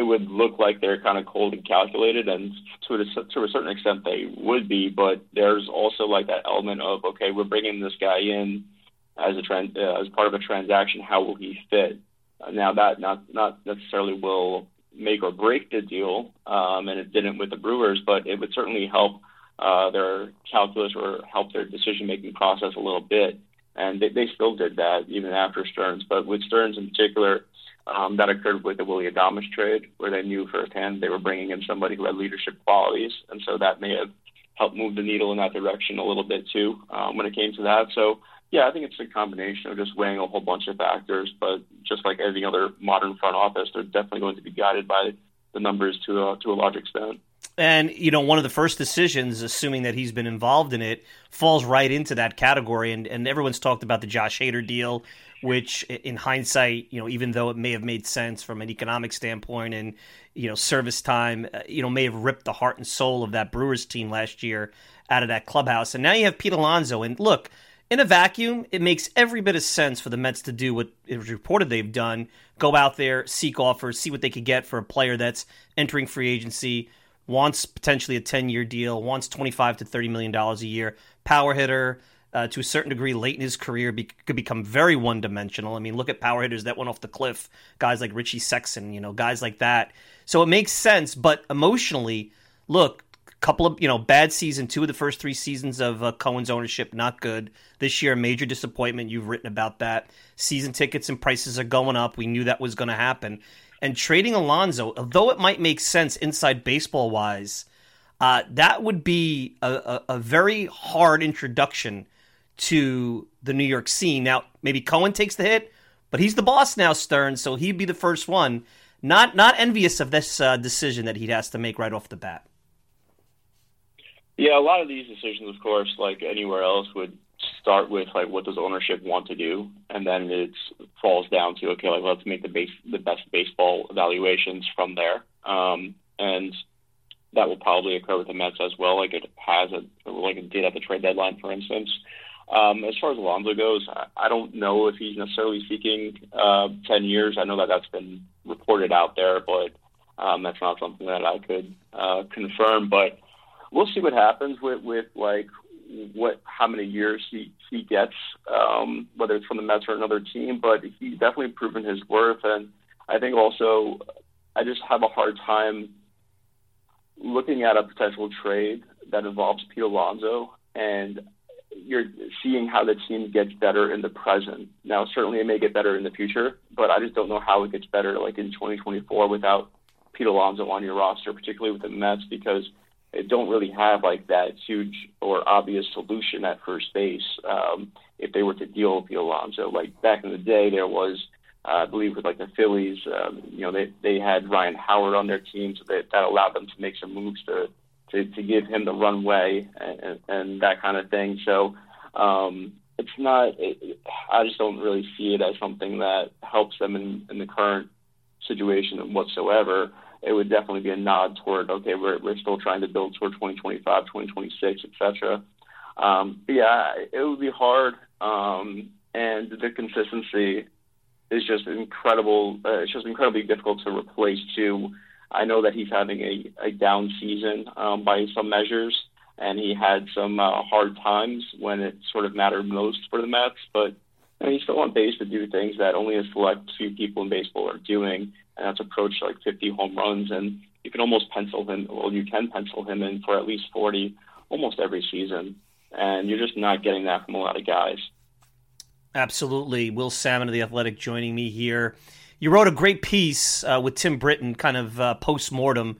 G: it would look like they're kind of cold and calculated, and to a, to a certain extent they would be. But there's also like that element of okay, we're bringing this guy in as a uh, as part of a transaction. How will he fit? Uh, now that not not necessarily will make or break the deal, um, and it didn't with the Brewers, but it would certainly help uh, their calculus or help their decision making process a little bit. And they, they still did that even after Stearns. But with Stearns in particular, um, that occurred with the Willy Adames trade, where they knew firsthand they were bringing in somebody who had leadership qualities, and so that may have helped move the needle in that direction a little bit too um, when it came to that. So yeah, I think it's a combination of just weighing a whole bunch of factors, but just like any other modern front office, they're definitely going to be guided by the numbers to a, to a large extent.
B: And you know, one of the first decisions, assuming that he's been involved in it, falls right into that category. And and everyone's talked about the Josh Hader deal, which, in hindsight, you know, even though it may have made sense from an economic standpoint and you know service time, uh, you know, may have ripped the heart and soul of that Brewers team last year out of that clubhouse. And now you have Pete Alonso. And look, in a vacuum, it makes every bit of sense for the Mets to do what it was reported they've done: go out there, seek offers, see what they could get for a player that's entering free agency wants potentially a 10 year deal, wants 25 to 30 million dollars a year, power hitter. Uh, to a certain degree, late in his career, be, could become very one dimensional. I mean, look at power hitters that went off the cliff, guys like Richie Sexson, you know, guys like that. So it makes sense, but emotionally, look, couple of you know bad season two of the first three seasons of uh, Cohen's ownership not good this year major disappointment you've written about that season tickets and prices are going up we knew that was going to happen and trading Alonso, although it might make sense inside baseball wise, uh, that would be a, a, a, very hard introduction to the New York scene. Now, maybe Cohen takes the hit, But he's the boss now, Stern, so he'd be the first one. Not not envious of this uh, decision that he has to make right off the bat.
G: Yeah, a lot of these decisions, of course, like anywhere else, would start with like what does ownership want to do, and then it falls down to okay, like let's make the base the best baseball evaluations from there. Um, and that will probably occur with the Mets as well, like it has, a, like it did at the trade deadline, for instance. Um, as far as Alonso goes, I don't know if he's necessarily seeking uh, 10 years. I know that that's been reported out there, but um, that's not something that I could uh, confirm. But we'll see what happens with, with like what how many years he he gets, um, whether it's from the Mets or another team. But he's definitely proven his worth, and I think also I just have a hard time looking at a potential trade that involves Pete Alonso and you're seeing how the team gets better in the present. Now, certainly it may get better in the future, but I just don't know how it gets better like in 2024 without Pete Alonso on your roster, particularly with the Mets, because don't really have like that huge or obvious solution at first base um, if they were to deal with Pete Alonso. Like back in the day, there was uh, I believe with like the Phillies, um, you know, they they had Ryan Howard on their team, so that that allowed them to make some moves to to, to give him the runway and, and that kind of thing. So um, it's not. It, I just don't really see it as something that helps them in, in the current situation whatsoever. It would definitely be a nod toward okay, we're we're still trying to build toward 2025, 2026, etc. Um, but yeah, it would be hard, um, and the consistency is just incredible. Uh, it's just incredibly difficult to replace too. I know that he's having a, a down season um, by some measures, and he had some uh, hard times when it sort of mattered most for the Mets. But I mean, he's still on base to do things that only a select few people in baseball are doing, and that's approached like 50 home runs. And you can almost pencil him. Well, you can pencil him in for at least 40 almost every season, and you're just not getting that from a lot of guys.
B: Absolutely. Will Sammon of The Athletic joining me here. You wrote a great piece uh, with Tim Britton, kind of uh, post mortem.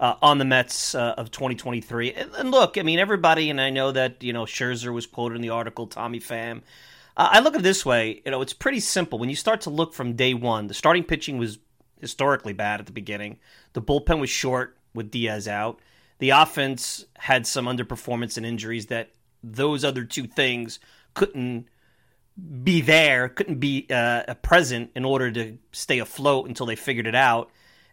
B: Uh, on the Mets uh, of 2023, and, and, look, I mean, everybody, and I know that you know Scherzer was quoted in the article, Tommy Pham. Uh, I look at it this way, you know, it's pretty simple. When you start to look from day one, the starting pitching was historically bad at the beginning. The bullpen was short with Diaz out. The offense had some underperformance and injuries that those other two things couldn't be there, couldn't be uh, present in order to stay afloat until they figured it out.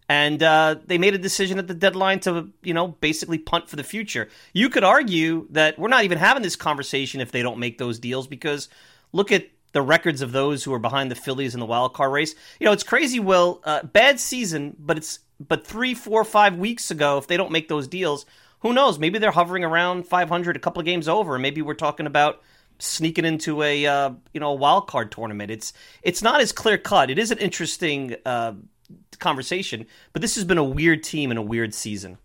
B: And uh, they made a decision at the deadline to, you know, basically punt for the future. You could argue that we're not even having this conversation if they don't make those deals because look at the records of those who are behind the Phillies in the wild card race. You know, it's crazy. Will uh, bad season, but it's but three, four, five weeks ago, if they don't make those deals, who knows? Maybe they're hovering around 500, a couple of games over, and maybe we're talking about sneaking into a uh, you know a wild card tournament. It's it's not as clear cut. It is an interesting uh, conversation, but this has been a weird team and a weird season.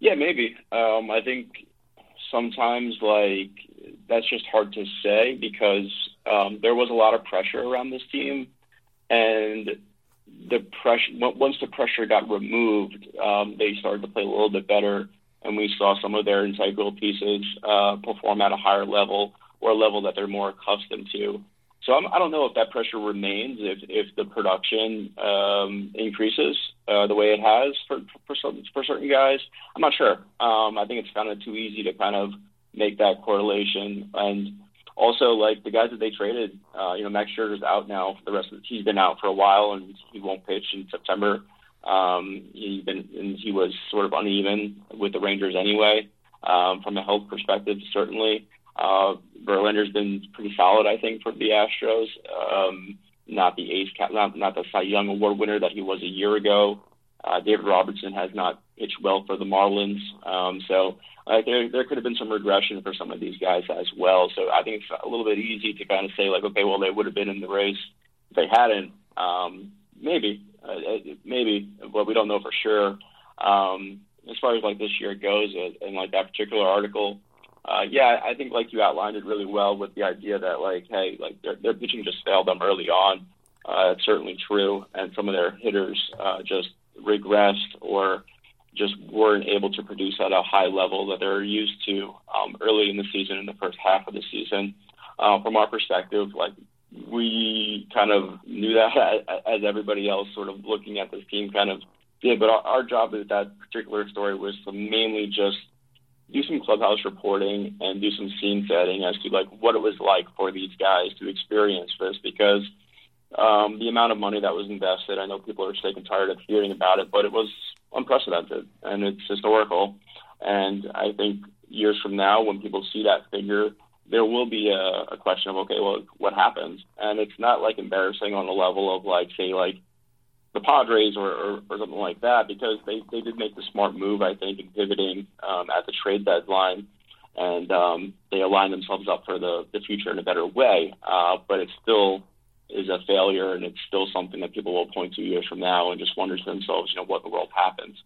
G: Yeah, maybe. Um, I think sometimes like that's just hard to say because um, there was a lot of pressure around this team, and the pressure once the pressure got removed, um, they started to play a little bit better and we saw some of their integral pieces uh, perform at a higher level or a level that they're more accustomed to. So I'm, I do not know if that pressure remains if if the production um, increases uh, the way it has for for, some, for certain guys. I'm not sure. Um, I think it's kind of too easy to kind of make that correlation. And also, like the guys that they traded, uh, you know, Max Scherzer's out now for the rest of. The, he's been out for a while, and he won't pitch in September. Um, he been and he was sort of uneven with the Rangers anyway. Um, from a health perspective, certainly. Uh, Verlander's been pretty solid, I think, for the Astros. Um, not the ace, not not the Cy Young Award winner that he was a year ago. Uh, David Robertson has not pitched well for the Marlins, um, so uh, there there could have been some regression for some of these guys as well. So I think it's a little bit easy to kind of say like, okay, well they would have been in the race if they hadn't. Um, maybe, uh, uh, maybe, but we don't know for sure. Um, as far as like this year goes, uh, and like that particular article, uh, yeah, I think like you outlined it really well with the idea that like, hey, like their, their pitching just failed them early on. Uh, it's certainly true, and some of their hitters uh, just regressed or just weren't able to produce at a high level that they're used to um, early in the season, in the first half of the season. Uh, from our perspective, like we kind of knew that as everybody else, sort of looking at this team, kind of did. But our, our job with that particular story was to mainly just do some clubhouse reporting and do some scene setting as to like what it was like for these guys to experience this because um, the amount of money that was invested. I know people are sick and tired of hearing about it, but it was unprecedented and it's historical. And I think years from now, when people see that figure, there will be a, a question of okay, well, what happens? And it's not like embarrassing on the level of like say like the Padres or, or, or something like that because they they did make the smart move I think in pivoting um, at the trade deadline and um, they aligned themselves up for the, the future in a better way. Uh, but it's still is a failure, and it's still something that people will point to years from now and just wonder to themselves, you know, what in the world happens.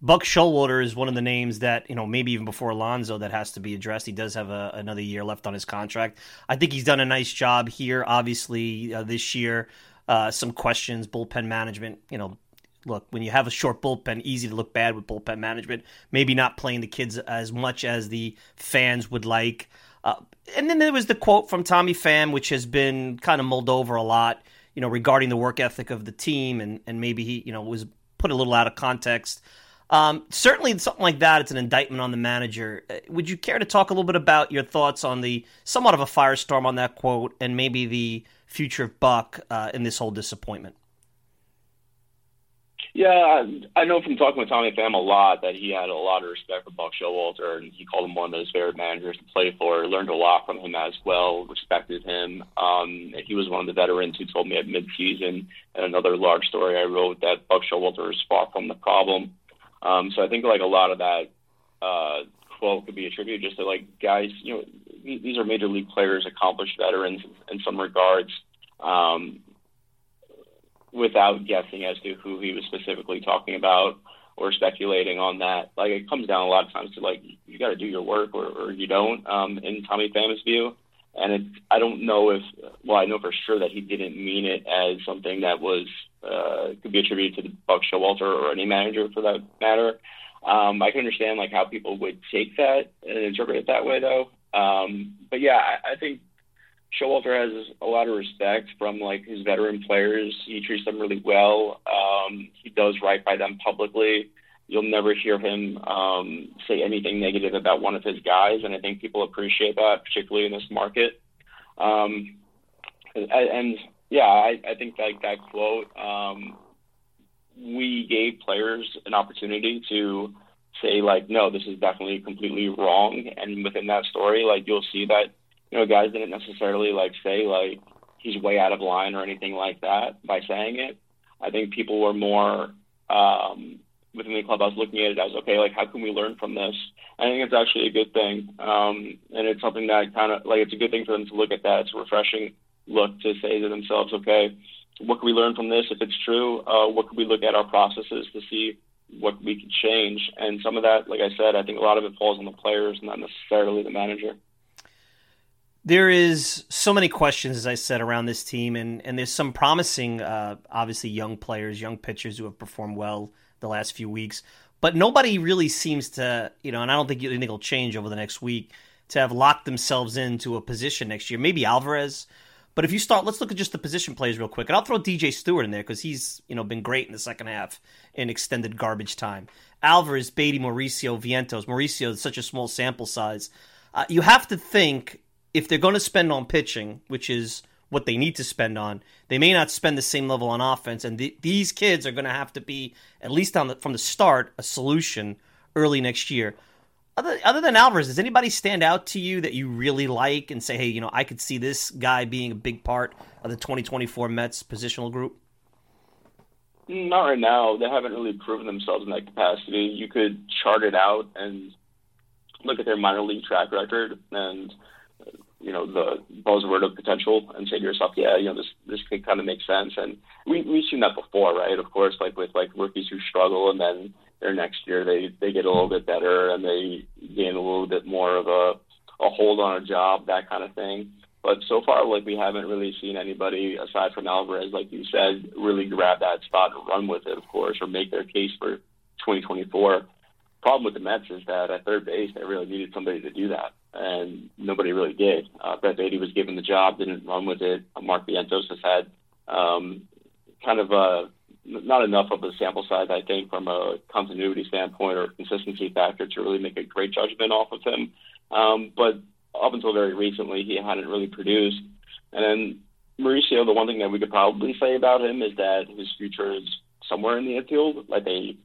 B: Buck Showalter is one of the names that you know maybe even before Alonso that has to be addressed. He does have a, another year left on his contract. I think he's done a nice job here. Obviously, uh, this year, uh, some questions, bullpen management. You know, look when you have a short bullpen, easy to look bad with bullpen management. Maybe not playing the kids as much as the fans would like. Uh, and then there was the quote from Tommy Pham, which has been kind of mulled over a lot. You know, regarding the work ethic of the team, and and maybe he you know was put a little out of context. Um, certainly, something like that, it's an indictment on the manager. Uh, would you care to talk a little bit about your thoughts on the somewhat of a firestorm on that quote and maybe the future of Buck uh, in this whole disappointment?
G: Yeah, I know from talking with Tommy Pham a lot that he had a lot of respect for Buck Showalter, and he called him one of his favorite managers to play for. Learned a lot from him as well. Respected him. Um, he was one of the veterans who told me at midseason, and another large story I wrote that Buck Showalter is far from the problem. Um, so I think like a lot of that uh, quote could be attributed just to like guys, you know, these are major league players, accomplished veterans in some regards, um, without guessing as to who he was specifically talking about or speculating on that. Like it comes down a lot of times to like you got to do your work or, or you don't. Um, in Tommy Pham's view, and it, I don't know if well I know for sure that he didn't mean it as something that was uh, could be attributed to the Buck Showalter or any manager for that matter. Um, I can understand like how people would take that and interpret it that way though. Um, but yeah, I, I think Showalter has a lot of respect from like his veteran players. He treats them really well. Um, he does right by them publicly. You'll never hear him um, say anything negative about one of his guys, and I think people appreciate that, particularly in this market. Um, and, and yeah, I, I think like that quote, um, we gave players an opportunity to say like, no, this is definitely completely wrong. And within that story, like you'll see that, you know, guys didn't necessarily like say like he's way out of line or anything like that by saying it. I think people were more um, within the club. I was looking at it as okay, like how can we learn from this? I think it's actually a good thing, um, and it's something that kind of like it's a good thing for them to look at that. It's a refreshing look to say to themselves, okay, what can we learn from this? If it's true, uh, what can we look at our processes to see what we could change? And some of that, like I said, I think a lot of it falls on the players, not necessarily the manager.
B: There is so many questions, as I said, around this team, and, and there's some promising, uh, obviously, young players, young pitchers who have performed well the last few weeks. But nobody really seems to, you know, and I don't think anything will change over the next week, to have locked themselves into a position next year. Maybe Alvarez, but if you start, let's look at just the position players real quick, and I'll throw DJ Stewart in there because he's you know been great in the second half in extended garbage time. Alvarez, Baty, Mauricio, Vientos. Mauricio is such a small sample size. Uh, you have to think if they're going to spend on pitching, which is what they need to spend on, they may not spend the same level on offense, and th- these kids are going to have to be at least on the, from the start a solution early next year. Other, other than Alvarez, does anybody stand out to you that you really like and say, hey, you know, I could see this guy being a big part of the 2024 Mets positional group?
G: Not right now. They haven't really proven themselves in that capacity. You could chart it out and look at their minor league track record and you know the buzzword of potential and say to yourself, yeah, you know this this could kind of make sense. And we we've seen that before, right? Of course, like with like rookies who struggle and then their next year they they get a little bit better and they gain a little bit more of a a hold on a job, that kind of thing. But so far, like we haven't really seen anybody aside from Alvarez, like you said, really grab that spot and run with it, of course, or make their case for 2024. Problem with the Mets is that at third base they really needed somebody to do that, and nobody really did. Uh, Brett Baty was given the job, didn't run with it. Mark Vientos has had um, kind of a not enough of a sample size, I think, from a continuity standpoint or consistency factor to really make a great judgment off of him. Um, but up until very recently, he hadn't really produced. And then Mauricio, the one thing that we could probably say about him is that his future is somewhere in the infield. Like they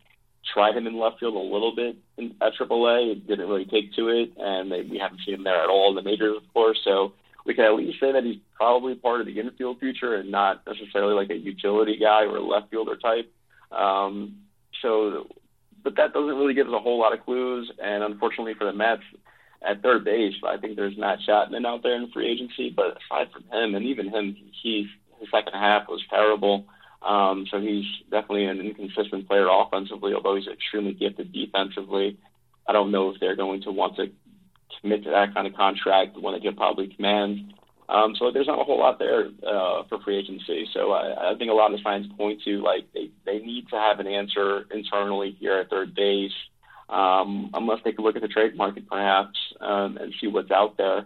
G: tried him in left field a little bit in, at AAA, it didn't really take to it, and they, we haven't seen him there at all in the majors, of course. So we can at least say that he's probably part of the infield future and not necessarily like a utility guy or a left fielder type. Um, so, but that doesn't really give us a whole lot of clues. And unfortunately for the Mets, at third base, I think there's Matt Chapman out there in free agency. But aside from him, and even him, he's his second half was terrible. Um, so he's definitely an inconsistent player offensively, although he's extremely gifted defensively. I don't know if they're going to want to commit to that kind of contract when they can probably command. Um, so there's not a whole lot there uh, for free agency. So I, I think a lot of the signs point to like they, they need to have an answer internally here at third base, um, unless they can look at the trade market perhaps um, and see what's out there.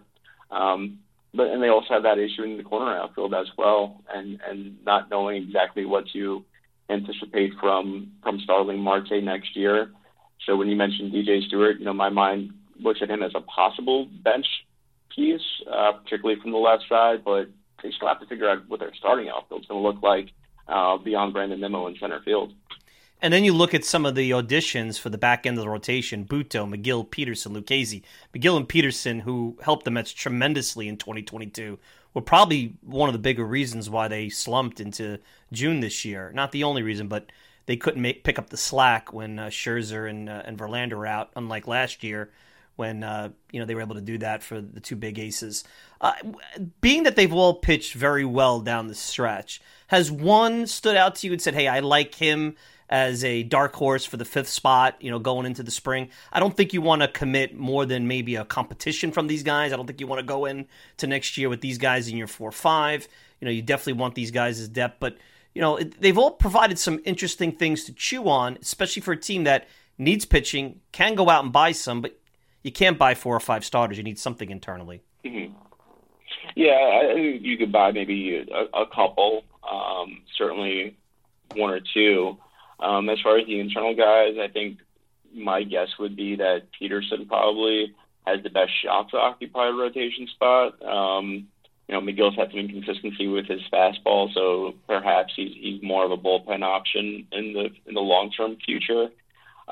G: Um, but and they also have that issue in the corner outfield as well, and and not knowing exactly what to anticipate from from Starling Marte next year. So when you mentioned DJ Stewart, you know my mind looks at him as a possible bench piece, uh, particularly from the left side, but they still have to figure out what their starting outfield's going to look like uh, beyond Brandon Nimmo in center field.
B: And then you look at some of the auditions for the back end of the rotation: Butto, Megill, Peterson, Lucchesi. Megill and Peterson, who helped the Mets tremendously in 2022, were probably one of the bigger reasons why they slumped into June this year. Not the only reason, but they couldn't make, pick up the slack when uh, Scherzer and uh, and Verlander were out, unlike last year when uh, you know they were able to do that for the two big aces. Uh, being that they've all pitched very well down the stretch, has one stood out to you and said, "Hey, I like him as a dark horse for the fifth spot"? You know, going into the spring. I don't think you want to commit more than maybe a competition from these guys. I don't think you want to go in to next year with these guys in your four five. You know, you definitely want these guys as depth, but you know they've all provided some interesting things to chew on, especially for a team that needs pitching, can go out and buy some, but you can't buy four or five starters. You need something internally.
G: Mm-hmm. Yeah, I you could buy maybe a, a couple, um, certainly one or two. Um, as far as the internal guys, I think my guess would be that Peterson probably has the best shot to occupy a rotation spot. Um, you know, Megill's had some inconsistency with his fastball, so perhaps he's he's more of a bullpen option in the in the long term future.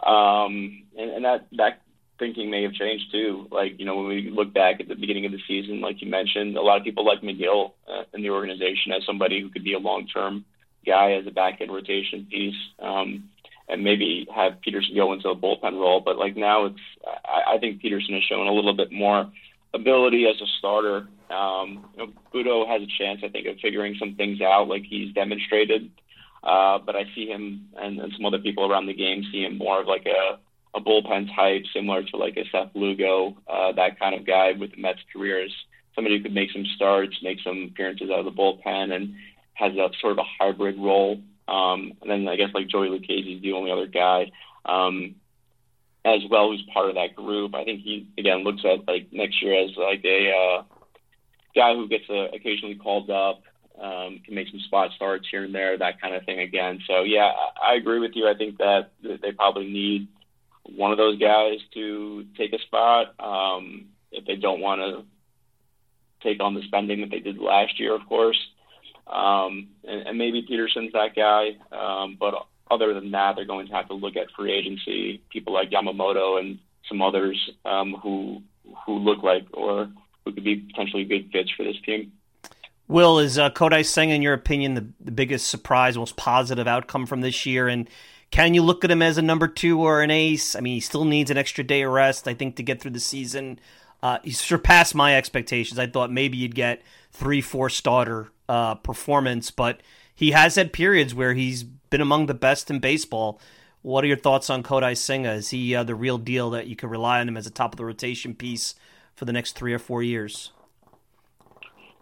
G: Um, and, and that that thinking may have changed too. Like, you know, when we look back at the beginning of the season, like you mentioned, a lot of people like Megill uh, in the organization as somebody who could be a long term guy as a back end rotation piece. Um, and maybe have Peterson go into a bullpen role, but like now it's, I, I think Peterson has shown a little bit more ability as a starter. Um, you know, Butto has a chance, I think, of figuring some things out, like he's demonstrated. Uh, but I see him and, and some other people around the game see him more of like a a bullpen type, similar to like a Seth Lugo, uh, that kind of guy with the Mets careers. somebody who could make some starts, make some appearances out of the bullpen, and has a sort of a hybrid role. Um, and then I guess like Joey Lucchesi is the only other guy um, as well who's part of that group. I think he again looks at like next year as like a uh, guy who gets uh, occasionally called up, um, can make some spot starts here and there, that kind of thing again. So yeah, I, I agree with you. I think that they probably need one of those guys to take a spot um, if they don't want to take on the spending that they did last year, of course. Um, and, and maybe Peterson's that guy. Um, but other than that, they're going to have to look at free agency, people like Yamamoto and some others um, who who look like or who could be potentially good fits for this team.
B: Will is uh, Kodai Senga, in your opinion, the, the biggest surprise, most positive outcome from this year? And can you look at him as a number two or an ace? I mean, he still needs an extra day of rest, I think, to get through the season. Uh, he surpassed my expectations. I thought maybe you'd get three, four starter uh, performance, but he has had periods where he's been among the best in baseball. What are your thoughts on Kodai Senga? Is he uh, the real deal that you can rely on him as a top of the rotation piece for the next three or four years?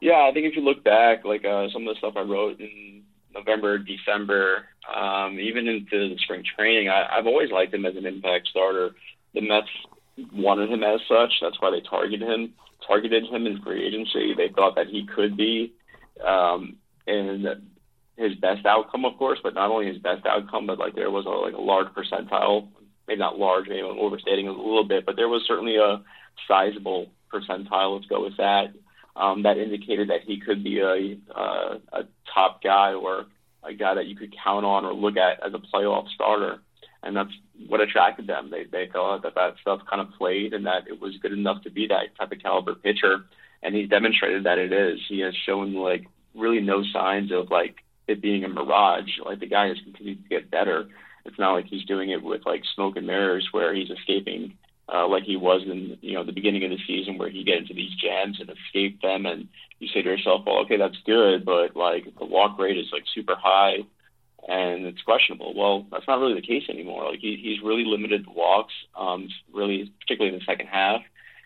G: Yeah, I think if you look back, like uh, some of the stuff I wrote in November, December, um, even into the spring training, I, I've always liked him as an impact starter. The Mets wanted him as such. That's why they targeted him. Targeted him in free agency. They thought that he could be um, in his best outcome, of course, but not only his best outcome, but like there was a, like a large percentile, maybe not large, maybe I'm overstating it a little bit, but there was certainly a sizable percentile. Let's go with that. Um, that indicated that he could be a, uh, a top guy or a guy that you could count on or look at as a playoff starter and that's what attracted them. They they thought that that stuff kind of played and that it was good enough to be that type of caliber pitcher, and he's demonstrated that it is. He has shown like really no signs of like it being a mirage. Like the guy has continued to get better. It's not like he's doing it with like smoke and mirrors where he's escaping uh, like he was in you know the beginning of the season where he get into these jams and escape them and you say to yourself, well, okay, that's good, but like the walk rate is like super high and it's questionable. Well, that's not really the case anymore. Like he, he's really limited the walks, um, really particularly in the second half.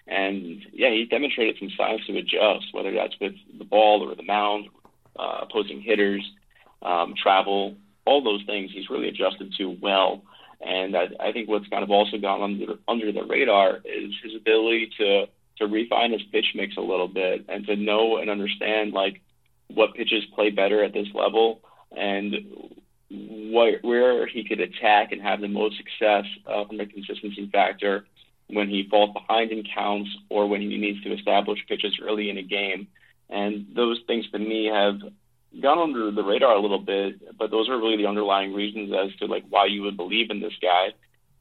G: And yeah, he's demonstrated some signs to adjust, whether that's with the ball or the mound, uh, opposing hitters, um, travel, all those things. He's really adjusted to well. And I, I think what's kind of also gone under under the radar is his ability to to refine his pitch mix a little bit and to know and understand like what pitches play better at this level and what, where he could attack and have the most success uh, from a consistency factor when he falls behind in counts or when he needs to establish pitches early in a game. And those things to me have gone under the radar a little bit, but those are really the underlying reasons as to like why you would believe in this guy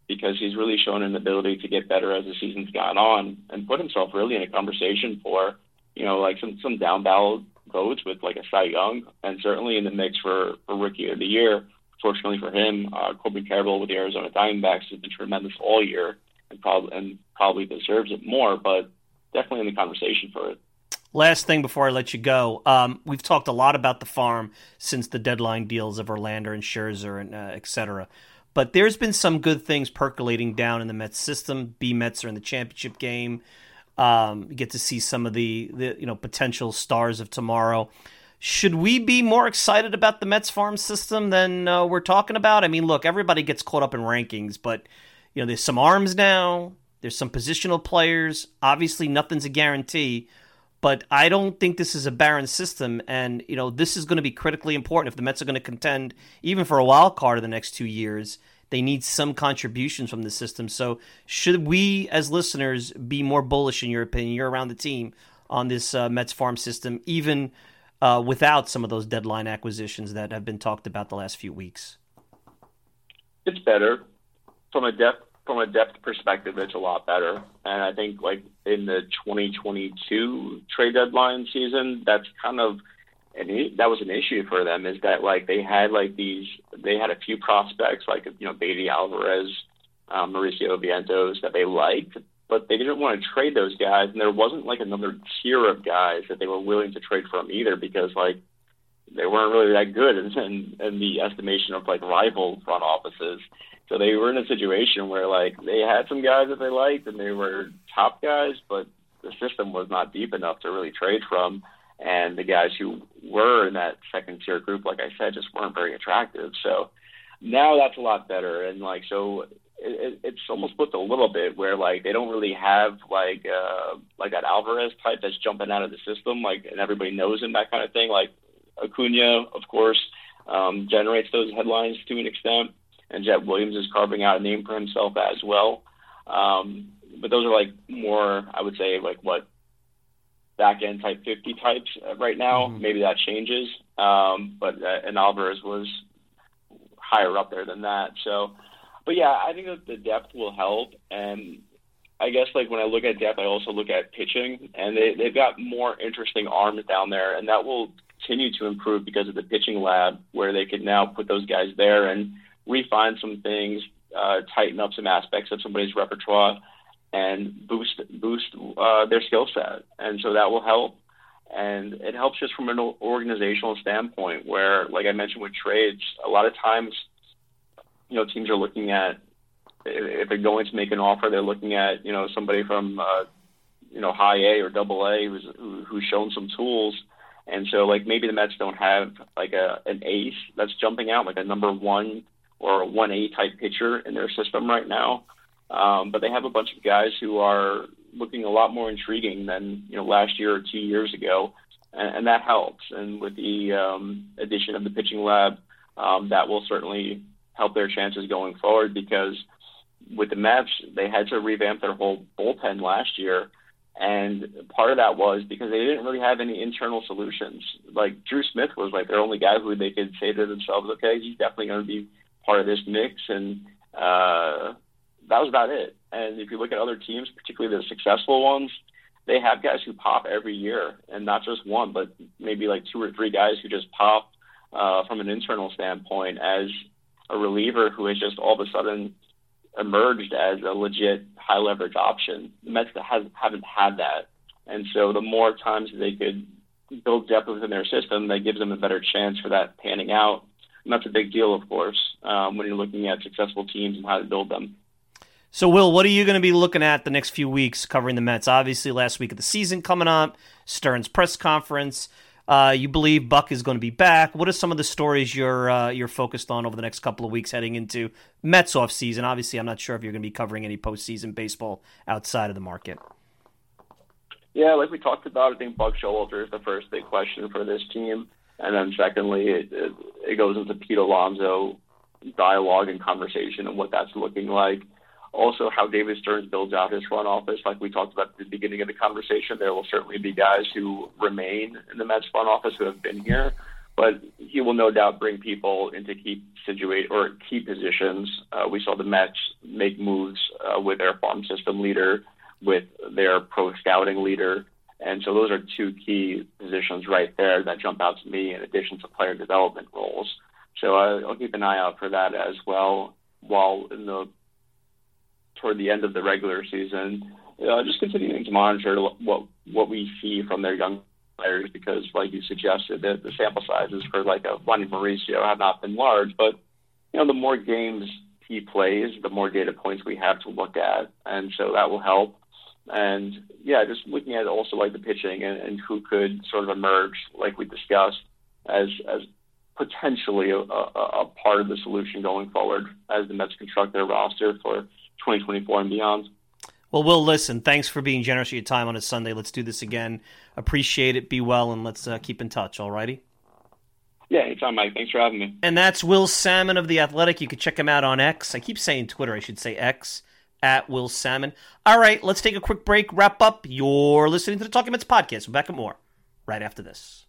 G: because he's really shown an ability to get better as the season's gone on and put himself really in a conversation for, you know, like some some down ballot votes with like a Cy Young, and certainly in the mix for, for Rookie of the Year. Fortunately for him, uh, Corbin Carroll with the Arizona Diamondbacks has been tremendous all year, and probably and probably deserves it more, but definitely in the conversation for it.
B: Last thing before I let you go, um, we've talked a lot about the farm since the deadline deals of Verlander and Scherzer and uh, et cetera. But there's been some good things percolating down in the Mets system. B Mets are in the championship game. Um, you get to see some of the, the you know potential stars of tomorrow. Should we be more excited about the Mets farm system than uh, we're talking about? I mean, look, everybody gets caught up in rankings, but you know, there's some arms now. There's some positional players. Obviously, nothing's a guarantee, but I don't think this is a barren system. And you know, this is going to be critically important if the Mets are going to contend even for a wild card in the next two years. They need some contributions from the system. So, should we, as listeners, be more bullish in your opinion? You're around the team on this uh, Mets farm system, even uh, without some of those deadline acquisitions that have been talked about the last few weeks.
G: It's better from a depth from a depth perspective. It's a lot better, and I think like in the 2022 trade deadline season, that's kind of and that was an issue for them is that like they had like these they had a few prospects like you know Baty Alvarez, um, Mauricio Vientos that they liked, but they didn't want to trade those guys, and there wasn't like another tier of guys that they were willing to trade from either because like they weren't really that good in, in, in the estimation of like rival front offices. So they were in a situation where like they had some guys that they liked and they were top guys, but the system was not deep enough to really trade from and the guys who were in that second tier group, like I said, just weren't very attractive. So now that's a lot better, and like so, it, it's almost flipped a little bit where like they don't really have like uh like that Alvarez type that's jumping out of the system, like and everybody knows him, that kind of thing. Like Acuna, of course, um, generates those headlines to an extent, and Jett Williams is carving out a name for himself as well. Um, but those are like more, I would say, like what back end type 50 types uh, right now. Mm-hmm. Maybe that changes. Um, but uh, and Alvarez was higher up there than that. So, but yeah, I think that the depth will help. And I guess like when I look at depth, I also look at pitching, and they they've got more interesting arms down there, and that will continue to improve because of the pitching lab, where they can now put those guys there and refine some things, uh, tighten up some aspects of somebody's repertoire and boost boost uh, their skill set, and so that will help. And it helps just from an organizational standpoint, where, like I mentioned with trades, a lot of times, you know, teams are looking at if they're going to make an offer, they're looking at you know somebody from uh, you know high A or double A who's who's shown some tools, And so, like maybe the Mets don't have like a an ace that's jumping out, like a number one or a one A type pitcher in their system right now. Um, but they have a bunch of guys who are looking a lot more intriguing than you know last year or two years ago, and, and that helps. And with the um, addition of the pitching lab, um, that will certainly help their chances going forward because with the Mets, they had to revamp their whole bullpen last year. And part of that was because they didn't really have any internal solutions. Like Drew Smith was like their only guy who they could say to themselves, okay, he's definitely going to be part of this mix. And uh, that was about it. And if you look at other teams, particularly the successful ones, they have guys who pop every year, and not just one, but maybe like two or three guys who just pop uh, from an internal standpoint as a reliever who has just all of a sudden emerged as a legit high leverage option. The Mets haven't had that, and so the more times they could build depth within their system, that gives them a better chance for that panning out. And that's a big deal, of course, um, when you're looking at successful teams and how to build them.
B: So, Will, what are you going to be looking at the next few weeks covering the Mets? Obviously, last week of the season coming up, Stearns' press conference. Uh, you believe Buck is going to be back. What are some of the stories you're uh, you're focused on over the next couple of weeks heading into Mets off season? Obviously, I'm not sure if you're going to be covering any postseason baseball outside of the market.
G: Yeah, like we talked about, I think Buck Showalter is the first big question for this team, and then secondly, it, it, it goes into Pete Alonso dialogue and conversation and what that's looking like also how David Stearns builds out his front office. Like we talked about at the beginning of the conversation, there will certainly be guys who remain in the Mets front office who have been here, but he will no doubt bring people into key situate or key positions. Uh, we saw the Mets make moves uh, with their farm system leader, with their pro scouting leader. And so those are two key positions right there that jump out to me in addition to player development roles. So I'll keep an eye out for that as well. While in the toward the end of the regular season, uh, just continuing to monitor what what we see from their young players because, like you suggested, the, the sample sizes for like a Ronny Mauricio have not been large, but you know the more games he plays, the more data points we have to look at, and so that will help. And yeah, just looking at also like the pitching and, and who could sort of emerge, like we discussed, as as potentially a, a, a part of the solution going forward as the Mets construct their roster for 2024 and beyond.
B: Well, Will, listen, thanks for being generous with your time on a Sunday. Let's do this again. Appreciate it. Be well, and let's uh, keep in touch, all righty?
G: Yeah, anytime, Mike. Thanks for having me.
B: And that's Will Sammon of The Athletic. You can check him out on X. I keep saying Twitter. I should say X, at Will Sammon. All right, let's take a quick break, wrap up. You're listening to the Talking Mets podcast. We're back at more right after this.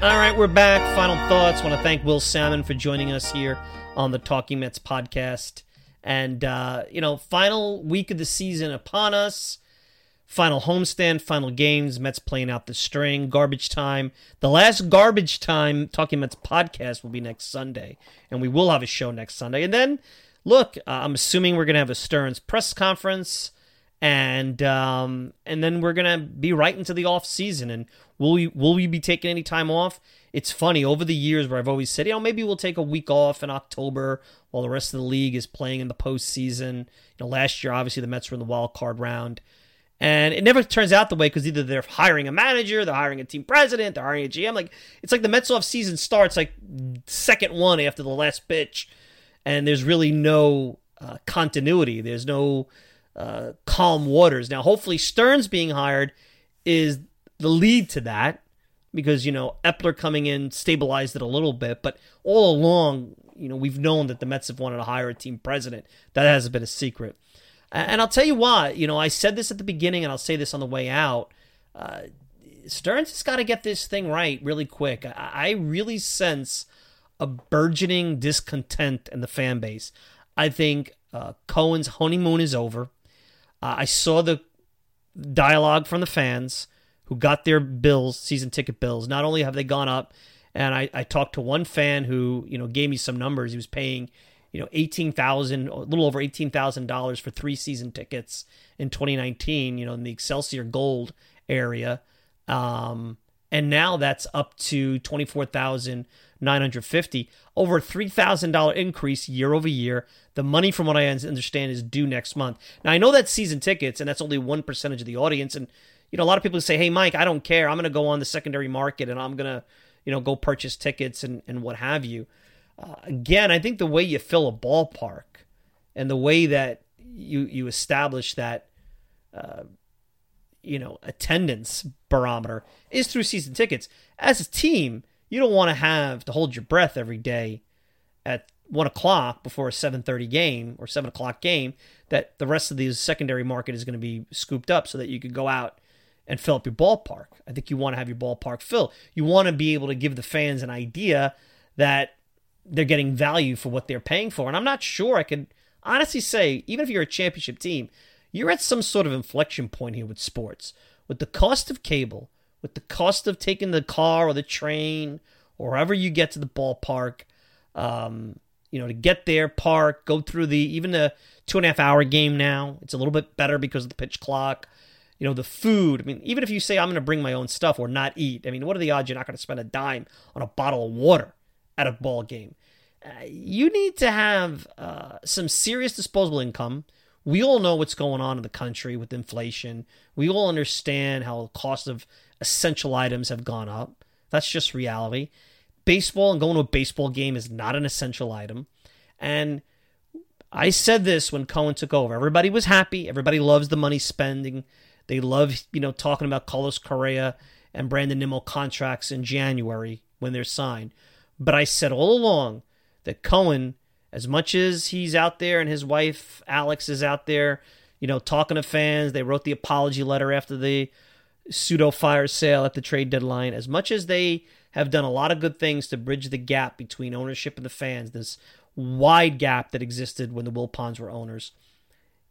B: All right, we're back. Final thoughts. Want to thank Will Sammon for joining us here on the Talking Mets podcast. And, uh, you know, final week of the season upon us. Final homestand, final games. Mets playing out the string. Garbage time. The last garbage time Talking Mets podcast will be next Sunday. And we will have a show next Sunday. And then, look, uh, I'm assuming we're going to have a Stearns press conference and um, and then we're gonna be right into the off season. And will we will we be taking any time off? It's funny over the years where I've always said, you know, maybe we'll take a week off in October while the rest of the league is playing in the postseason. You know, last year obviously the Mets were in the wild card round. And it never turns out the way because either they're hiring a manager, they're hiring a team president, they're hiring a GM. Like it's like the Mets off season starts like second one after the last pitch, and there's really no uh, continuity. There's no uh, calm waters. Now, hopefully, Stearns being hired is the lead to that because, you know, Eppler coming in stabilized it a little bit. But all along, you know, we've known that the Mets have wanted to hire a team president. That hasn't been a secret. And I'll tell you why. You know, I said this at the beginning and I'll say this on the way out. Uh, Stearns has got to get this thing right really quick. I, I really sense a burgeoning discontent in the fan base. I think uh, Cohen's honeymoon is over. Uh, I saw the dialogue from the fans who got their bills, season ticket bills. Not only have they gone up, and I, I talked to one fan who you know gave me some numbers. He was paying you know eighteen thousand, a little over eighteen thousand dollars for three season tickets in 2019. You know in the Excelsior Gold area, um, and now that's up to 24,950 over $3,000 increase year over year. The money from what I understand is due next month. Now I know that's season tickets and that's only 1 percentage of the audience and you know a lot of people say, "Hey Mike, I don't care. I'm going to go on the secondary market and I'm going to, you know, go purchase tickets and and what have you." Again, I think the way you fill a ballpark and the way that you you establish that uh, you know attendance barometer is through season tickets. As a team, you don't want to have to hold your breath every day at one o'clock before a seven thirty game or seven o'clock game. That the rest of the secondary market is going to be scooped up so that you can go out and fill up your ballpark. I think you want to have your ballpark filled. You want to be able to give the fans an idea that they're getting value for what they're paying for. And I'm not sure I could honestly say, even if you're a championship team, you're at some sort of inflection point here with sports. With the cost of cable, with the cost of taking the car or the train or wherever you get to the ballpark, um, you know, to get there, park, go through the even the two and a half hour game now. It's a little bit better because of the pitch clock. You know, the food. I mean, even if you say I'm going to bring my own stuff or not eat, I mean, what are the odds you're not going to spend a dime on a bottle of water at a ball game? Uh, you need to have uh, some serious disposable income. We all know what's going on in the country with inflation. We all understand how the cost of essential items have gone up. That's just reality. Baseball and going to a baseball game is not an essential item. And I said this when Cohen took over. Everybody was happy. Everybody loves the money spending. They love, you know, talking about Carlos Correa and Brandon Nimmo contracts in January when they're signed. But I said all along that Cohen, as much as he's out there and his wife Alex is out there, you know, talking to fans, they wrote the apology letter after the pseudo fire sale at the trade deadline. As much as they have done a lot of good things to bridge the gap between ownership and the fans, this wide gap that existed when the Wilpons were owners.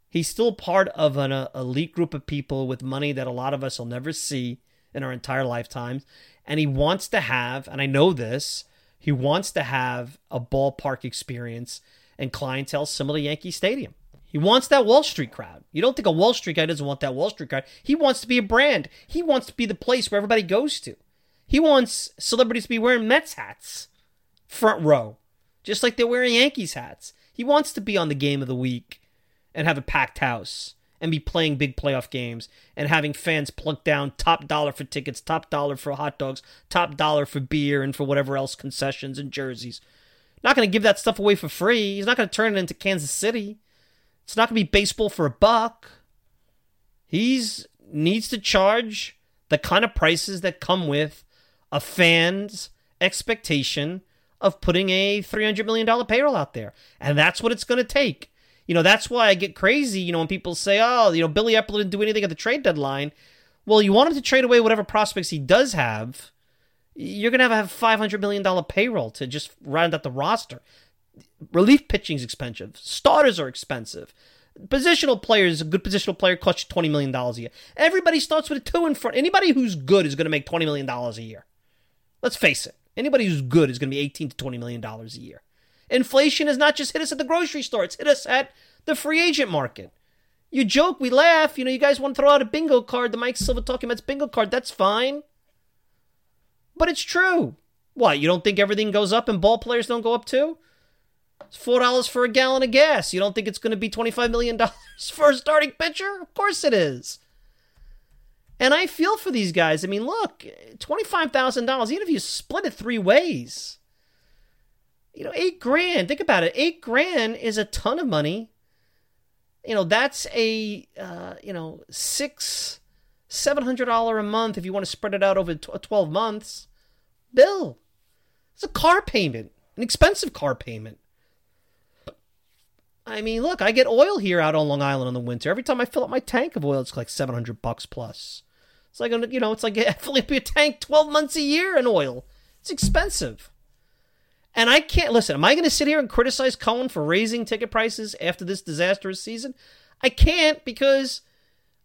B: He's still part of an uh, elite group of people with money that a lot of us will never see in our entire lifetimes. And he wants to have, and I know this, he wants to have a ballpark experience and clientele similar to Yankee Stadium. He wants that Wall Street crowd. You don't think a Wall Street guy doesn't want that Wall Street crowd. He wants to be a brand. He wants to be the place where everybody goes to. He wants celebrities to be wearing Mets hats, front row, just like they're wearing Yankees hats. He wants to be on the game of the week and have a packed house and be playing big playoff games and having fans plunk down top dollar for tickets, top dollar for hot dogs, top dollar for beer and for whatever else concessions and jerseys. Not going to give that stuff away for free. He's not going to turn it into Kansas City. It's not going to be baseball for a buck. He's needs to charge the kind of prices that come with a fan's expectation of putting a $300 million payroll out there. And that's what it's going to take. You know, that's why I get crazy, you know, when people say, oh, you know, Billy Eppler didn't do anything at the trade deadline. Well, you want him to trade away whatever prospects he does have. You're going to have a $500 million payroll to just round out the roster. Relief pitching is expensive. Starters are expensive. Positional players, a good positional player costs you $20 million a year. Everybody starts with a two in front. Anybody who's good is going to make $20 million a year. Let's face it. Anybody who's good is going to be 18 to $20 million a year. Inflation has not just hit us at the grocery store, it's hit us at the free agent market. You joke, we laugh. You know, you guys want to throw out a bingo card, the Mike Silva Talking about bingo card. That's fine. But it's true. What, you don't think everything goes up and ball players don't go up too? It's $4 for a gallon of gas. You don't think it's going to be $25 million for a starting pitcher? Of course it is. And I feel for these guys. I mean, look, $25,000, even if you split it three ways, you know, eight grand. Think about it. Eight grand is a ton of money. You know, that's a uh, you know six seven hundred dollar a month if you want to spread it out over twelve months. Bill, it's a car payment, an expensive car payment. I mean, look, I get oil here out on Long Island in the winter. Every time I fill up my tank of oil, it's like seven hundred bucks plus. It's like you know, it's like filling up your tank twelve months a year in oil. It's expensive. And I can't listen. Am I going to sit here and criticize Cohen for raising ticket prices after this disastrous season? I can't because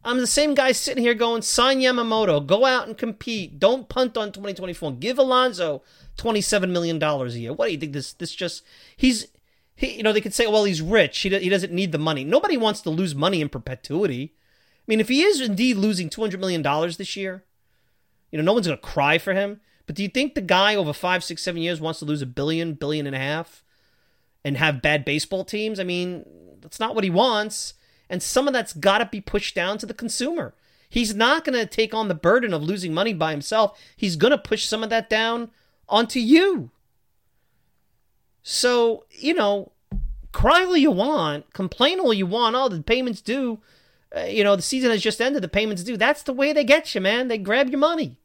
B: I'm the same guy sitting here going, sign Yamamoto, go out and compete, don't punt on 2024, give Alonso 27 million dollars a year. What do you think? This this just he's he, you know they could say, well, he's rich, he he doesn't need the money. Nobody wants to lose money in perpetuity. I mean, if he is indeed losing 200 million dollars this year, You know, no one's going to cry for him. But do you think the guy over five, six, seven years wants to lose a billion, billion and a half and have bad baseball teams? I mean, that's not what he wants. And some of that's got to be pushed down to the consumer. He's not going to take on the burden of losing money by himself. He's going to push some of that down onto you. So, you know, cry all you want, complain all you want. Oh, the payments due. Uh, you know, the season has just ended. The payments due. That's the way they get you, man. They grab your money.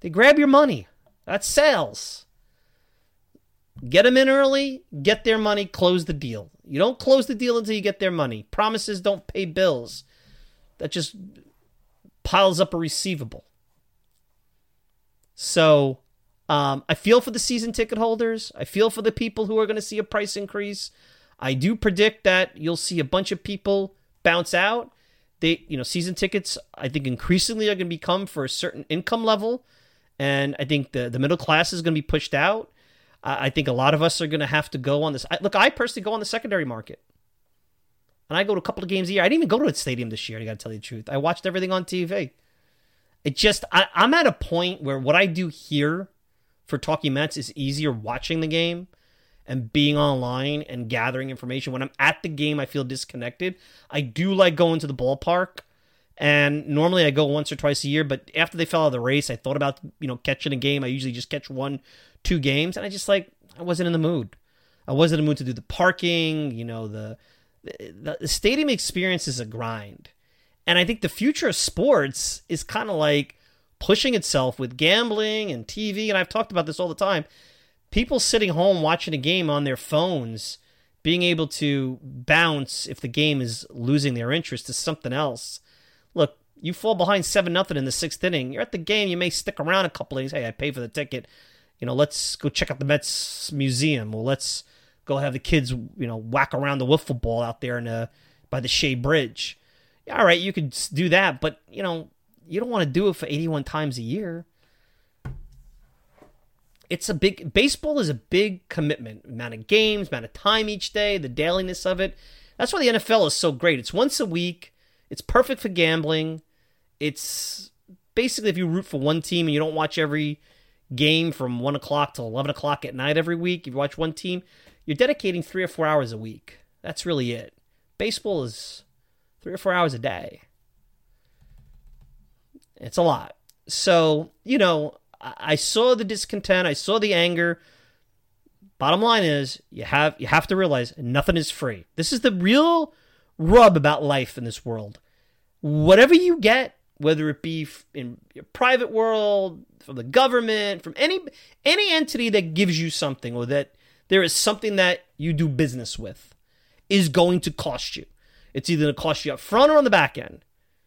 B: They grab your money. That's sales. Get them in early, get their money, close the deal. You don't close the deal until you get their money. Promises don't pay bills. That just piles up a receivable. So um, I feel for the season ticket holders. I feel for the people who are going to see a price increase. I do predict that you'll see a bunch of people bounce out. They, you know, season tickets. I think increasingly are going to become for a certain income level, and I think the the middle class is going to be pushed out. I think a lot of us are going to have to go on this. I, look, I personally go on the secondary market, and I go to a couple of games a year. I didn't even go to a stadium this year. I got to tell you the truth. I watched everything on TV. It just, I, I'm at a point where what I do here for Talking Mets is easier watching the game and being online and gathering information. When I'm at the game, I feel disconnected. I do like going to the ballpark. And normally I go once or twice a year, but after they fell out of the race, I thought about, you know, catching a game. I usually just catch one, two games, and I just like I wasn't in the mood. I wasn't in the mood to do the parking, you know, the the, the stadium experience is a grind. And I think the future of sports is kind of like pushing itself with gambling and TV. And I've talked about this all the time. People sitting home watching a game on their phones, being able to bounce if the game is losing their interest to something else. You fall behind seven nothing in the sixth inning. You're at the game. You may stick around a couple days. Hey, I pay for the ticket. You know, let's go check out the Mets museum. Well, let's go have the kids, you know, whack around the wiffle ball out there in a, by the Shea Bridge. All right, you could do that, but you know, you don't want to do it for 81 times a year. It's a big baseball is a big commitment. Amount of games, amount of time each day, the dailiness of it. That's why the NFL is so great. It's once a week. It's perfect for gambling. It's basically if you root for one team and you don't watch every game from one o'clock to eleven o'clock at night every week. You watch one team, you're dedicating three or four hours a week. That's really it. Baseball is three or four hours a day. It's a lot. So, you know, I saw the discontent, I saw the anger. Bottom line is you have you have to realize nothing is free. This is the real rub about life in this world. Whatever you get, whether it be in your private world, from the government, from any any entity that gives you something or that there is something that you do business with, is going to cost you. It's either going to cost you up front or on the back end.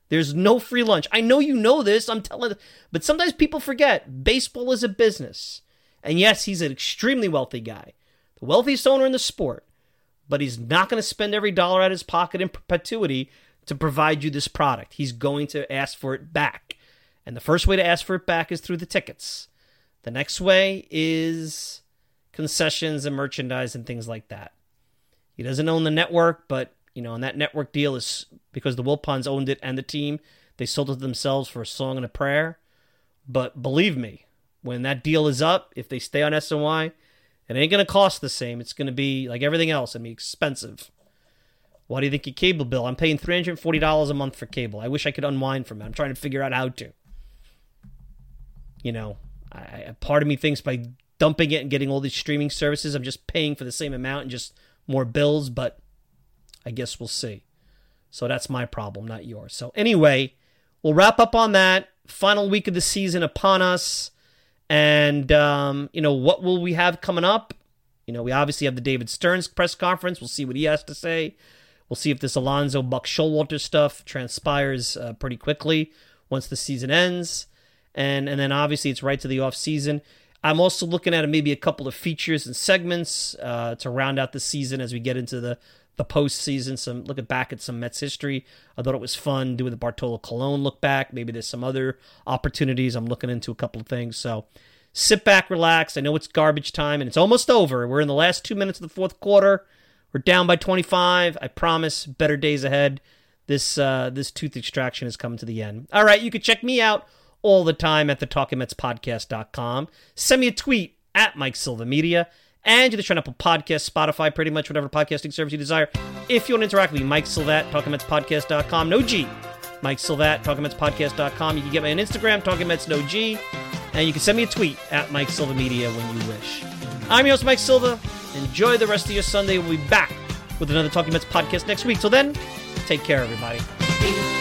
B: There's no free lunch. I know you know this. I'm telling, but sometimes people forget baseball is a business. And yes, he's an extremely wealthy guy, the wealthiest owner in the sport, but he's not going to spend every dollar out of his pocket in perpetuity to provide you this product. He's going to ask for it back. And the first way to ask for it back is through the tickets. The next way is concessions and merchandise and things like that. He doesn't own the network, but you know, and that network deal is because the Wilpons owned it and the team. They sold it themselves for a song and a prayer. But believe me, when that deal is up, if they stay on SNY, it ain't to cost the same. It's to be like everything else. I mean, expensive. Why do you think your cable bill? I'm paying $340 a month for cable. I wish I could unwind from it. I'm trying to figure out how to. You know, I, part of me thinks by dumping it and getting all these streaming services, I'm just paying for the same amount and just more bills, but I guess we'll see. So that's my problem, not yours. So anyway, we'll wrap up on that. Final week of the season upon us. And, um, you know, what will we have coming up? You know, we obviously have the David Stearns press conference. We'll see what he has to say. We'll see if this Alonso Buck Showalter stuff transpires uh, pretty quickly once the season ends. And, and then obviously it's right to the off season. I'm also looking at maybe a couple of features and segments uh, to round out the season as we get into the the postseason, some looking back at some Mets history. I thought it was fun doing the Bartolo Colon look back. Maybe there's some other opportunities. I'm looking into a couple of things. So sit back, relax. I know it's garbage time and it's almost over. We're in the last two minutes of the fourth quarter. We're down by 25. I promise better days ahead. This uh, this tooth extraction is coming to the end. All right, you can check me out
H: all the time at the talkingmetspodcast.com. Send me a tweet at Mike Silva Media. And you can try Apple Podcast, Spotify, pretty much whatever podcasting service you desire. If you want to interact with me, Mike Silvat, talkingmetspodcast.com. No G. Mike Silvat, talkingmetspodcast.com. You can get me on Instagram, talkingmets no G. And you can send me a tweet at Mike Silva Media when you wish. I'm your host, Mike Silva. Enjoy the rest of your Sunday. We'll be back with another Talking Mets podcast next week. Till then, take care, everybody.